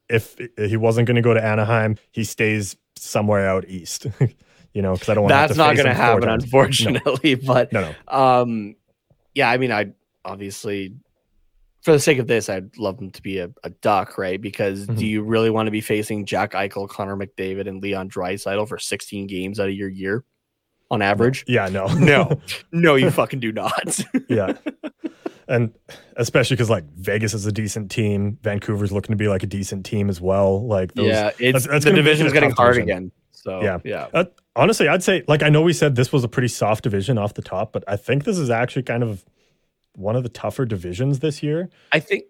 if he wasn't going to go to Anaheim, he stays somewhere out east. you know, because I don't want. that's not going to happen, unfortunately. But No, no. um, yeah, I mean, I obviously. For the sake of this, I'd love him to be a, a duck, right? Because Mhm. do you really want to be facing Jack Eichel, Connor McDavid, and Leon Draisaitl for 16 games out of your year on average? Yeah, no, No, no, you fucking do not. yeah. And especially because like Vegas is a decent team, Vancouver's looking to be like a decent team as well. Like, those, yeah, it's that's- that's the gonna make it division's getting hard again. So Yeah. yeah, Uh, honestly, I'd say like I know we said this was a pretty soft division off the top, but I think this is actually kind of one of the tougher divisions this year. I think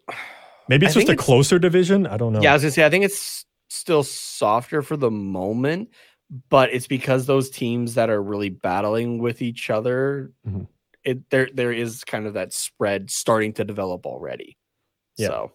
Maybe it's I just a it's- closer division. I don't know. Yeah, I was gonna say I think it's still softer for the moment, but it's because those teams that are really battling with each other, Mhm. It there there is kind of that spread starting to develop already. Yeah. So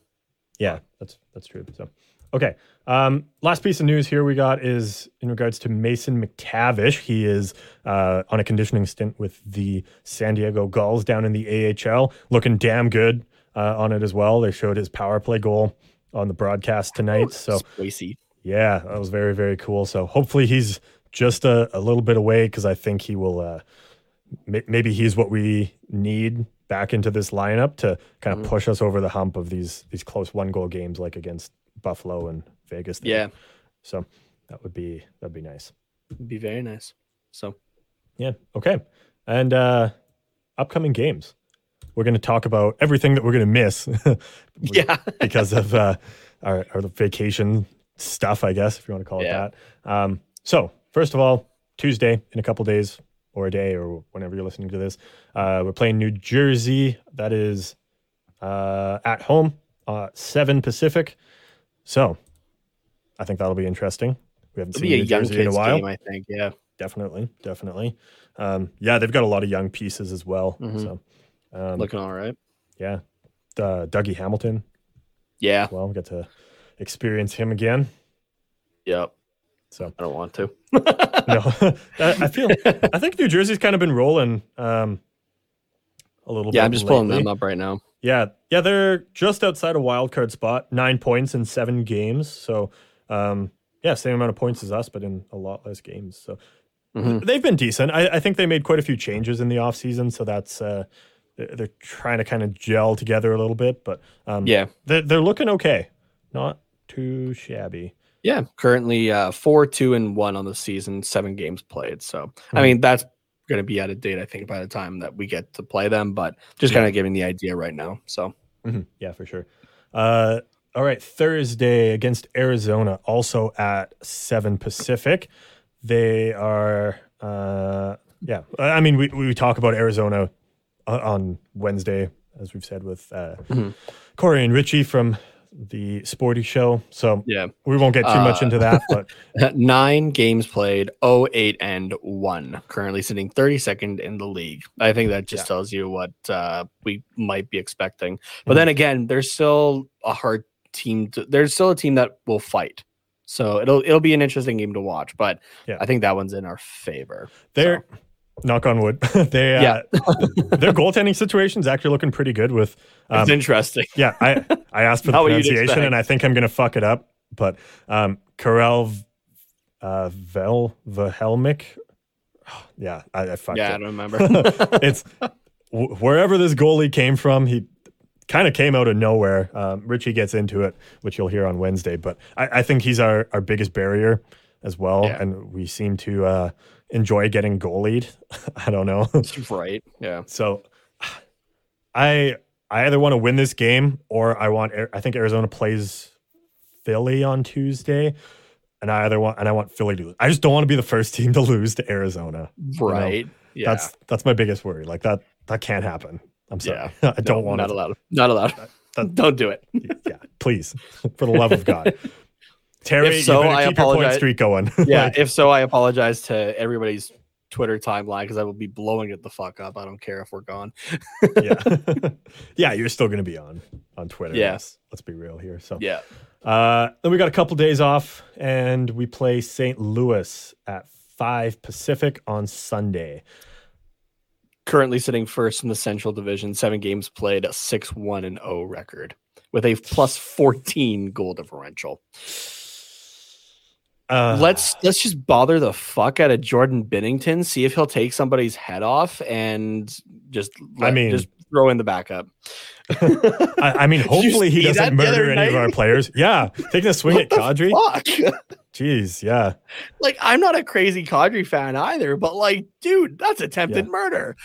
Yeah, that's that's true. So, okay. Um, last piece of news here we got is in regards to Mason McTavish. He is uh, on a conditioning stint with the San Diego Gulls down in the AHL, looking damn good uh, on it as well. They showed his power play goal on the broadcast tonight. So, Spacey. yeah, that was very very cool. So hopefully he's just a, a little bit away because I think he will. Uh, maybe he's what we need back into this lineup to kind of Mhm. push us over the hump of these these close one goal games like against Buffalo and Vegas. there. Yeah, So that would be that'd be nice. it'd be very nice. So Yeah. Okay. And uh upcoming games. We're going to talk about everything that we're going to miss yeah, because of uh, our, our vacation stuff, I guess, if you want to call Yeah. it that. Um, so, first of all, Tuesday in a couple days or a day or whenever you're listening to this, uh, we're playing New Jersey. That is uh, at home, uh, 7 Pacific. So, I think that'll be interesting. We haven't it'll seen be a New young Jersey in a while. game. I think. Yeah, Definitely, definitely. Um, yeah, they've got a lot of young pieces as well. Mhm. So, um, looking all right. yeah, uh, Dougie Hamilton. Yeah, Well, we get to experience him again. yep. So I don't want to. no, I feel I think New Jersey's kind of been rolling um, a little. yeah, bit I'm just pulling them up right now. Yeah, yeah, they're just outside a wild card spot, nine points in seven games. So, um, yeah, same amount of points as us, but in a lot less games. So Mhm. they've been decent. I, I think they made quite a few changes in the offseason, so that's uh, they're they're trying to kind of gel together a little bit. But um, Yeah, they're, they're looking okay, not too shabby. Yeah. Currently, uh, four, two, and one on the season. Seven games played. So I Mhm. mean, that's going to be out of date. I think by the time that we get to play them, but just kind of giving the idea right now. So Mhm. Yeah, for sure. Uh, all right, Thursday against Arizona, also at seven Pacific. They are, uh, yeah. I mean, we we talk about Arizona on Wednesday, as we've said with uh, Mhm. Corey and Richie from the Sporty Show. So yeah, we won't get too much Uh, into that, but nine games played, 0, 8, and one. Currently sitting 32nd in the league. I think that just Yeah. tells you what uh, we might be expecting. Mm-hmm. But then again, there's still a hard team. To, there's still a team that will fight. So it'll it'll be an interesting game to watch. But Yeah. I think that one's in our favor. they're knock on wood. they uh, Yeah. their goaltending situation is actually looking pretty good. With It's um, interesting. Yeah, I I asked for the pronunciation, and I think I'm gonna fuck it up. But um, Karel uh, Vel Vahelmik. Yeah, I, I fucked Yeah, I don't remember. it's wh- wherever this goalie came from. He kind of came out of nowhere. Um, Richie gets into it, which you'll hear on Wednesday. But I, I think he's our our biggest barrier as well, Yeah. and we seem to uh, enjoy getting goalied. I don't know. right. Yeah. So I I either want to win this game or I want I think Arizona plays Philly on Tuesday. And I either want and I want Philly to lose. I just don't want to be the first team to lose to Arizona. know, Right. yeah. That's that's my biggest worry. Like that that can't happen. I'm sorry. Yeah. I don't No, want Not to. allowed. Not allowed. that- don't do it. Yeah, please. For the love of God. Terry, If so, I keep your apologize. streak going. Yeah. Like, if so, I apologize to everybody's Twitter timeline because I will be blowing it the fuck up. I don't care if we're gone. yeah. yeah, you're still gonna be on on Twitter. Yeah. Let's, be real here. So Yeah. Uh, then we got a couple days off, and we play St. Louis at five Pacific on Sunday. Currently sitting first in the Central Division, seven games played, a 6 1 and 0 record with a plus 14 goal differential. Uh, let's let's just bother the fuck out of Jordan Binnington, see if he'll take somebody's head off and just I mean- just throw in the backup. I, I mean, hopefully he doesn't murder any of our players. Yeah, taking a swing at Kadri. Fuck. Jeez, yeah, like I'm not a crazy Kadri fan either, but like, dude, that's attempted murder.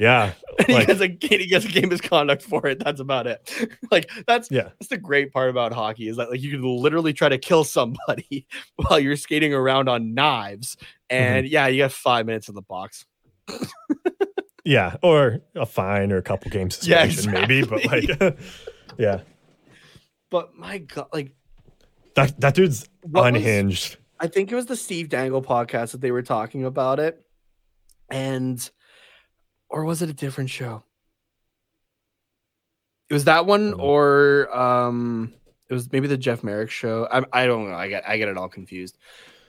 Yeah, And he gets a he gets a game misconduct for it. That's about it. like that's yeah. that's the great part about hockey is that like you can literally try to kill somebody while you're skating around on knives, mm-hmm. and yeah, you got five minutes in the box. Yeah, or a fine or a couple games Yeah, suspension, maybe. But like, yeah, but my god, like That that dude's What was- unhinged. I think it was the Steve Dangle podcast that they were talking about it, and or was it a different show? It was that one, Mhm. or um, it was maybe the Jeff Marek show. I I don't know. I get I get it all confused.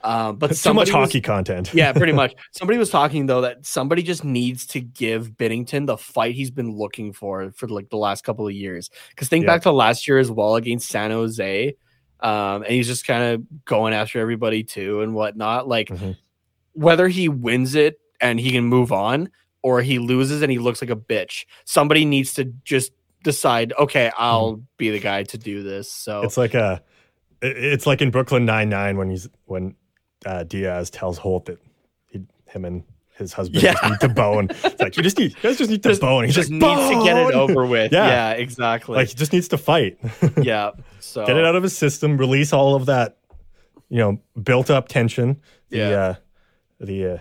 Um, but Too much somebody was- hockey content. yeah, pretty much. Somebody was talking though that somebody just needs to give Binnington the fight he's been looking for for like the last couple of years. Because think Yeah. back to last year as well against San Jose, um, and he's just kind of going after everybody too and whatnot. Like Mhm. whether he wins it and he can move on, or he loses and he looks like a bitch. Somebody needs to just decide. Okay, I'll be the guy to do this. So It's like a it's like in Brooklyn Nine Nine when he's when uh, Diaz tells Holt that he him and his husband just Yeah. need to bone. It's like you just need you guys just need to Just- bone. He's just like, needs to get it over with. Yeah. Yeah, exactly. Like he just needs to fight. yeah. So Get it out of his system, release all of that, you know, built up tension. The Yeah. uh the uh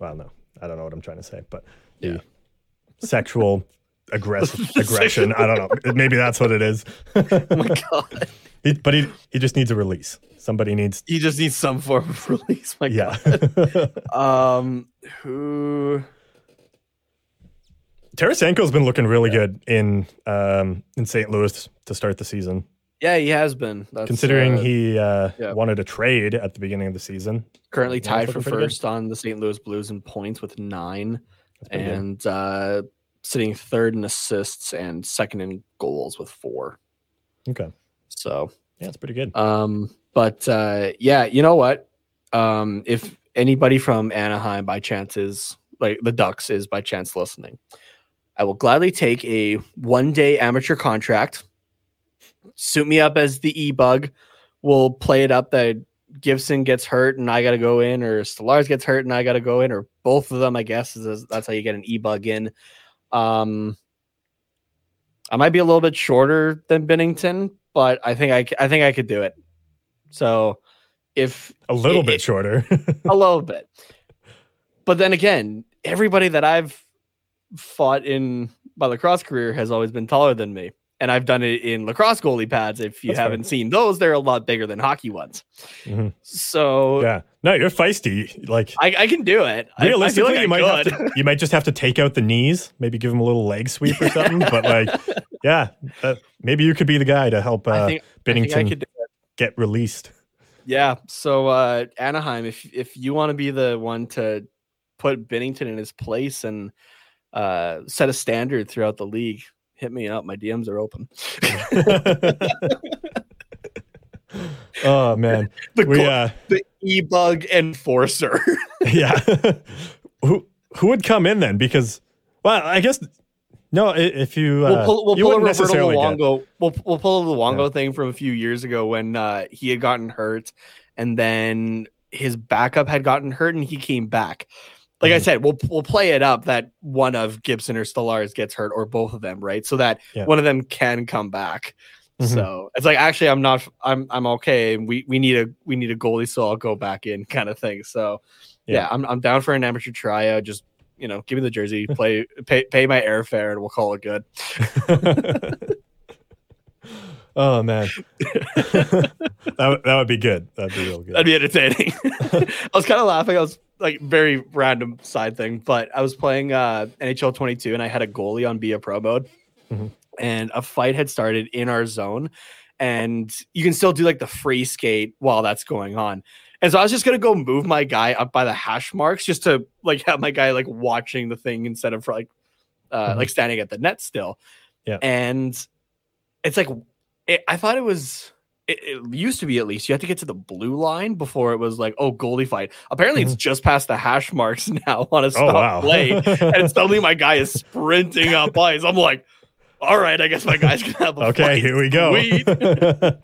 well no, I don't know what I'm trying to say, but the Yeah. sexual aggressive aggression. I don't know. Maybe that's what it is. Oh my god. He- but he he just needs a release. Somebody needs He just needs some form of release. My yeah. God. Um, who? Tarasenko's been looking really good in um in St. Louis to start the season. Yeah, he has been. That's, Considering uh, he uh, yeah. wanted a trade at the beginning of the season. currently tied for pretty good. first on the St. Louis Blues in points with nine, That's pretty good. and uh, sitting third in assists and second in goals with four. Okay. So, Yeah, it's pretty good. um, but uh, yeah, you know what? Um, if anybody from Anaheim by chance is like the Ducks is by chance listening, I will gladly take a one day amateur contract. Suit me up as the e bug. We'll play it up that Gibson gets hurt and I got to go in, or Stolarz gets hurt and I got to go in, or both of them. I guess is that's how you get an e bug in. Um, I might be a little bit shorter than Binnington, but I think I I think I could do it. So if A little it- bit shorter. a little bit. But then again, everybody that I've fought in my lacrosse career has always been taller than me. And I've done it in lacrosse goalie pads. If you That's haven't seen those, they're a lot bigger than hockey ones. Mhm. So yeah. No, you're feisty. Like I, I can do it. I- I realistically, like you might to you might just have to take out the knees, maybe give him a little leg sweep or something. but like, yeah, uh, maybe you could be the guy to help uh, think, Binnington could do it. get released. Yeah. So uh Anaheim, if if you want to be the one to put Binnington in his place and uh set a standard throughout the league, hit me up. My DMs are open. oh man, the we uh, the e-bug enforcer. yeah. who who would come in then? Because well, I guess no. If you uh, we'll pull, we'll you pull a Roberto necessarily get- Luongo. We'll we'll pull the Luongo thing from a few years ago when uh, he had gotten hurt, and then his backup had gotten hurt, and he came back. Like I Mhm. said, we'll we'll play it up that one of Gibson or Stolarz gets hurt, or both of them, right? So that Yeah. one of them can come back. Mhm. So it's like actually, I'm not. I'm I'm okay. We we need a we need a goalie, so I'll go back in, kind of thing. So yeah, Yeah. I'm I'm down for an amateur tryout. Just you know, give me the jersey, play pay pay my airfare, and we'll call it good. oh man, that would, that would be good. That'd be real good. That'd be entertaining. I was kind of laughing. I was like very random side thing, but I was playing uh, NHL 22 and I had a goalie on Be a Pro mode, Mhm. and a fight had started in our zone, and you can still do like the free skate while that's going on. And so I was just gonna go move my guy up by the hash marks just to like have my guy like watching the thing instead of like uh Mhm. like standing at the net still. Yeah. And it's like it, I thought it was it, it used to be at least you had to get to the blue line before it was like oh goalie fight. Apparently it's just past the hash marks now on a Mm-hmm. oh stop wow. play, and suddenly my guy is sprinting up ice. I'm like, all right, I guess my guy's gonna have a okay, fight. here we go.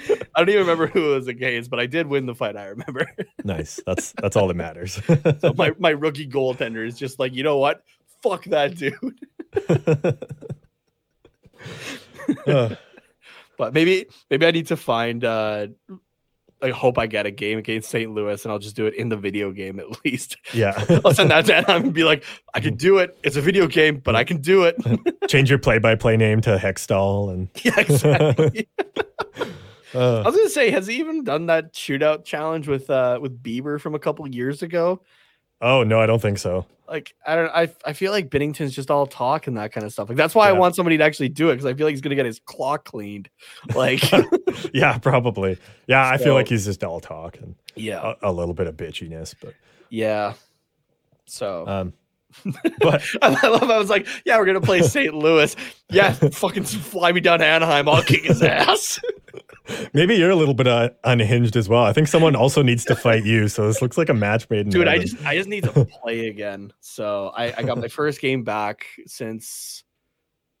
I don't even remember who it was against, but I did win the fight. I remember. nice. That's that's all that matters. so my my rookie goaltender is just like, you know what? Fuck that dude. Uh, But maybe maybe I need to find uh I hope I get a game against St. Louis, and I'll just do it in the video game at least. Yeah. I'll send that to Anaheim and be like, I can do it. It's a video game, but I can do it. Change your play-by-play name to Hextall and yeah, exactly. I uh, was gonna say, has he even done that shootout challenge with uh with Bieber from a couple years ago? oh no, I don't think so. Like I don't, I I feel like Binnington's just all talk and that kind of stuff. Like that's why I want somebody to actually do it because I feel like he's gonna get his clock cleaned. Like yeah, probably. Yeah, I feel like he's just all talk and yeah, a, a little bit of bitchiness, but yeah. So um, but I love. I was like, yeah, we're gonna play St. Louis. Yeah, fucking fly me down to Anaheim. I'll kick his ass. Maybe you're a little bit uh, unhinged as well. I think someone also needs to fight you, so this looks like a match made in dude i heaven. just i just need to play again so i i got my first game back since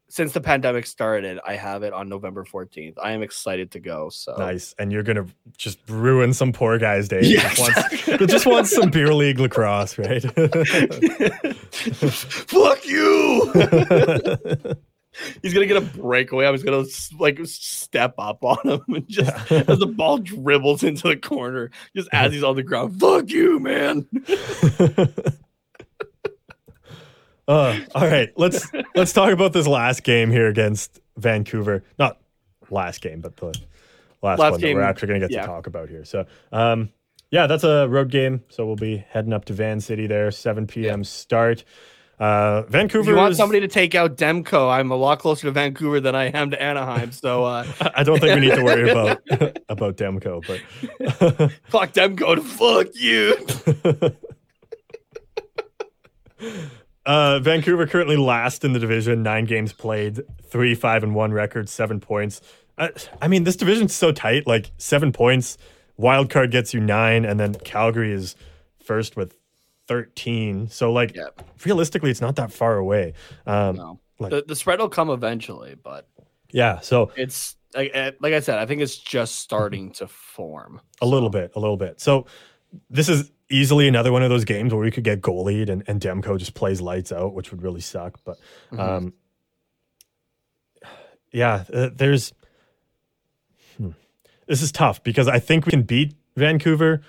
since the pandemic started i have it on november 14th i am excited to go so nice, and you're gonna just ruin some poor guy's day. Yeah, Just wants, just wants some beer league lacrosse, right? fuck you he's gonna get a breakaway i'm just gonna like step up on him and just as the ball dribbles into the corner just as he's on the ground fuck you man Uh, all right, let's let's talk about this last game here against Vancouver. Not last game, but the last, Last one game, that we're actually to get yeah. to talk about here. So, um, yeah, that's a road game. So we'll be heading up to Van City there, 7 p.m. start. Uh, if Vancouver. you want somebody to take out Demko i'm a lot closer to vancouver than i am to anaheim so uh I don't think we need to worry about about Demko, but fuck Demko to fuck you Uh, Vancouver currently last in the division, nine games played, three, five, and one record, seven points. I, I mean, this division's so tight. Like seven points, wild card gets you nine, and then Calgary is first with thirteen. So, like, Yeah. realistically, it's not that far away. Um, No. Like- the, the spread will come eventually, but yeah, so it's like, like I said, I think it's just starting to form. a little bit, a little bit. So, this is easily another one of those games where we could get goalied and, and Demko just plays lights out, which would really suck. But Mhm. um, yeah, uh, there's hmm. this is tough because I think we can beat Vancouver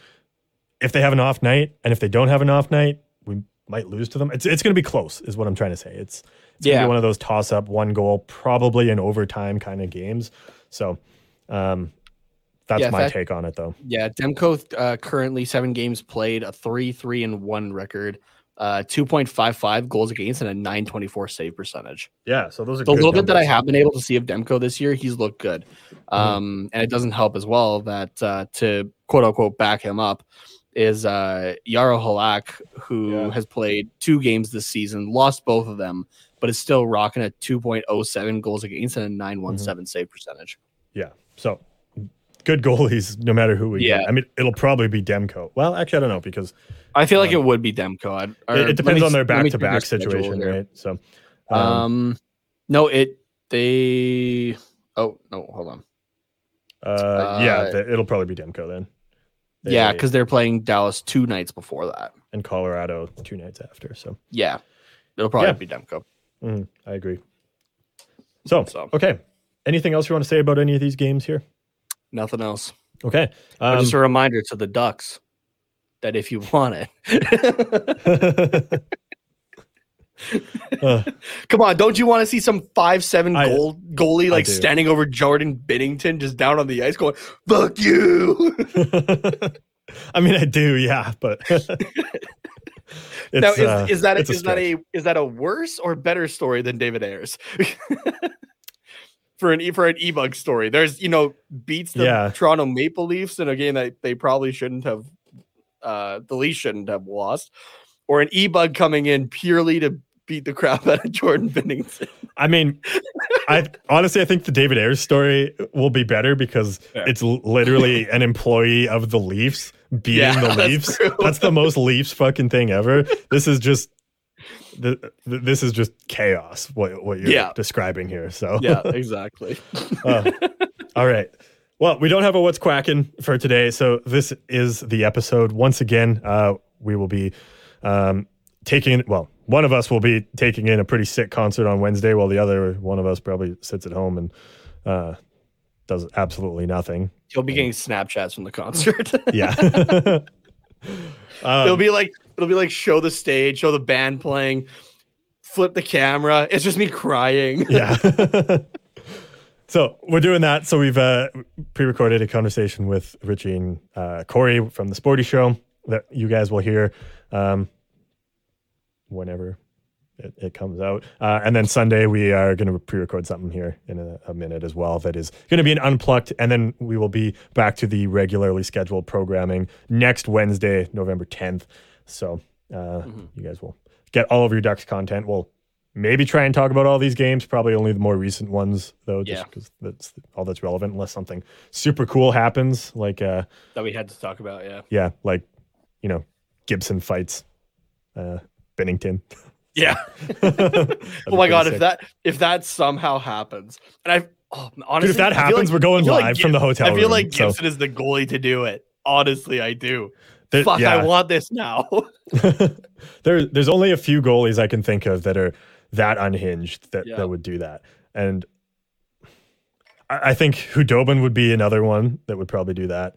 if they have an off night, and if they don't have an off night, we might lose to them. It's it's going to be close, is what I'm trying to say. It's it's going to Yeah. be one of those toss up, one goal, probably in overtime kind of games. So. Um, that's Yeah, my fact- take on it, though. Yeah, Demko uh, currently seven games played, a three three and one record, uh, two point five five goals against, and a nine twenty four save percentage. Yeah, so those are The little bit that I have been able to see of Demko this year, he's looked good. Um, and it doesn't help as well that uh, to quote unquote back him up is uh, Jaro Halak, who Yeah. has played two games this season, lost both of them, but is still rocking a 2.07 goals against and a 917 save percentage. Yeah. So good goalies, no matter who we Yeah. get. I mean, it'll probably be Demko. Well, actually, I don't know because I feel like Um, it would be Demko. I'd, or it, it depends me- on their let me check back-to-back situation, here. right? So, um, Um, no, it they. Oh no, hold on. uh, yeah, uh, th- it'll probably be Demko then. Yeah, because they're playing Dallas two nights before that. and Colorado two nights after. So, Yeah, it'll probably Yeah. be Demko. mm, I agree. So, So. okay. Anything else you want to say about any of these games here? Nothing else. Okay. Um, just a reminder to the Ducks that if you want it, uh, come on, don't you want to see some five seven I- goal goalie like standing over Jordan Binnington just down on the ice going "fuck you"? I mean, I do, yeah, but now is, uh, is that a, it's a is that a is that a worse or better story than David Ayres? for an for an e-bug story, there's you know beats the Yeah. Toronto Maple Leafs in a game that they probably shouldn't have, uh, the Leafs shouldn't have lost, or an e-bug coming in purely to beat the crap out of Jordan Binnington. I mean, I honestly I think the David Ayres story will be better because Fair. it's literally an employee of the Leafs beating Yeah, the that's Leafs. true. That's the most Leafs fucking thing ever. This is just th- th- this is just chaos what what you're Yeah. describing here. So Yeah, exactly. Uh, all right. Well, we don't have a what's quacking for today, so this is the episode. Once again, uh, we will be um, taking. Well, one of us will be taking in a pretty sick concert on Wednesday, while the other one of us probably sits at home and uh, does absolutely nothing. He'll be getting Snapchats from the concert. Yeah. it'll Um, be like it'll be like show the stage, show the band playing, flip the camera. It's just me crying. yeah. so we're doing that. So we've uh, pre-recorded a conversation with Richie and uh, Corey from the Sporty Show that you guys will hear um, whenever it, it comes out. Uh, and then Sunday we are going to pre-record something here in a, a minute as well. That is going to be an unplugged, and then we will be back to the regularly scheduled programming next Wednesday, November 10th. So uh, you guys will get all of your Ducks content. We'll maybe try and talk about all these games. Probably only the more recent ones though, just Yeah. because that's all that's relevant. Unless something super cool happens, like uh, that we had to talk about. Yeah. yeah, like you know Gibson fights uh, Binnington. Yeah. Oh my god, sick. if that if that somehow happens, and I oh, honestly, Dude, if that happens, like- we're going feel like live from the hotel I feel room, like so- Gibson is the goalie to do it. Honestly, I do. There- Fuck, yeah. I want this now. there, there's only a few goalies I can think of that are that unhinged that, Yeah. that would do that. And I, I think Khudobin would be another one that would probably do that.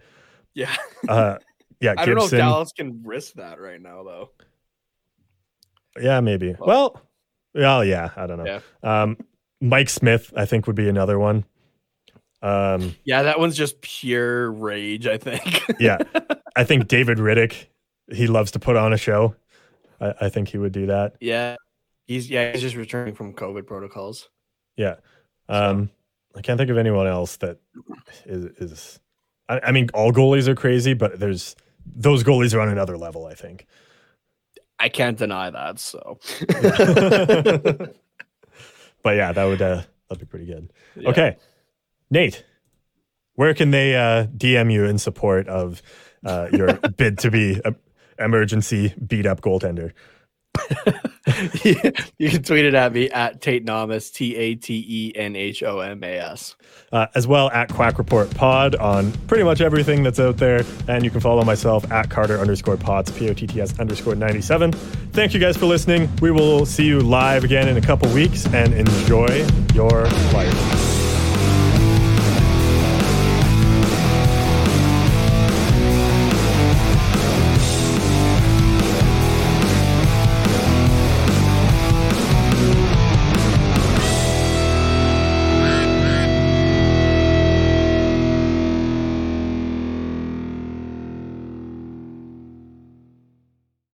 yeah. Uh, yeah, I don't know if Dallas can risk that right now though. Yeah, maybe. Well, well, yeah, I don't know. Yeah. Um, Mike Smith, I think, would be another one. Um, Yeah, that one's just pure rage, I think. yeah, I think David Rittich, he loves to put on a show. I, I think he would do that. yeah. He's yeah, he's just returning from COVID protocols. Yeah. Um, I can't think of anyone else that is. is I, I mean, all goalies are crazy, but there's those goalies are on another level. I think. I can't deny that, so But yeah, that would uh, that'd be pretty good. Yeah. Okay, Nate, where can they uh, DM you in support of uh, your bid to be a emergency beat up goaltender? you can tweet it at me at Tate Namas, T A T E N H O M A S. uh, as well at Quack Report Pod on pretty much everything that's out there. And you can follow myself at Carter underscore pots, P O T T S underscore 97. Thank you guys for listening. We will see you live again in a couple weeks and enjoy your life.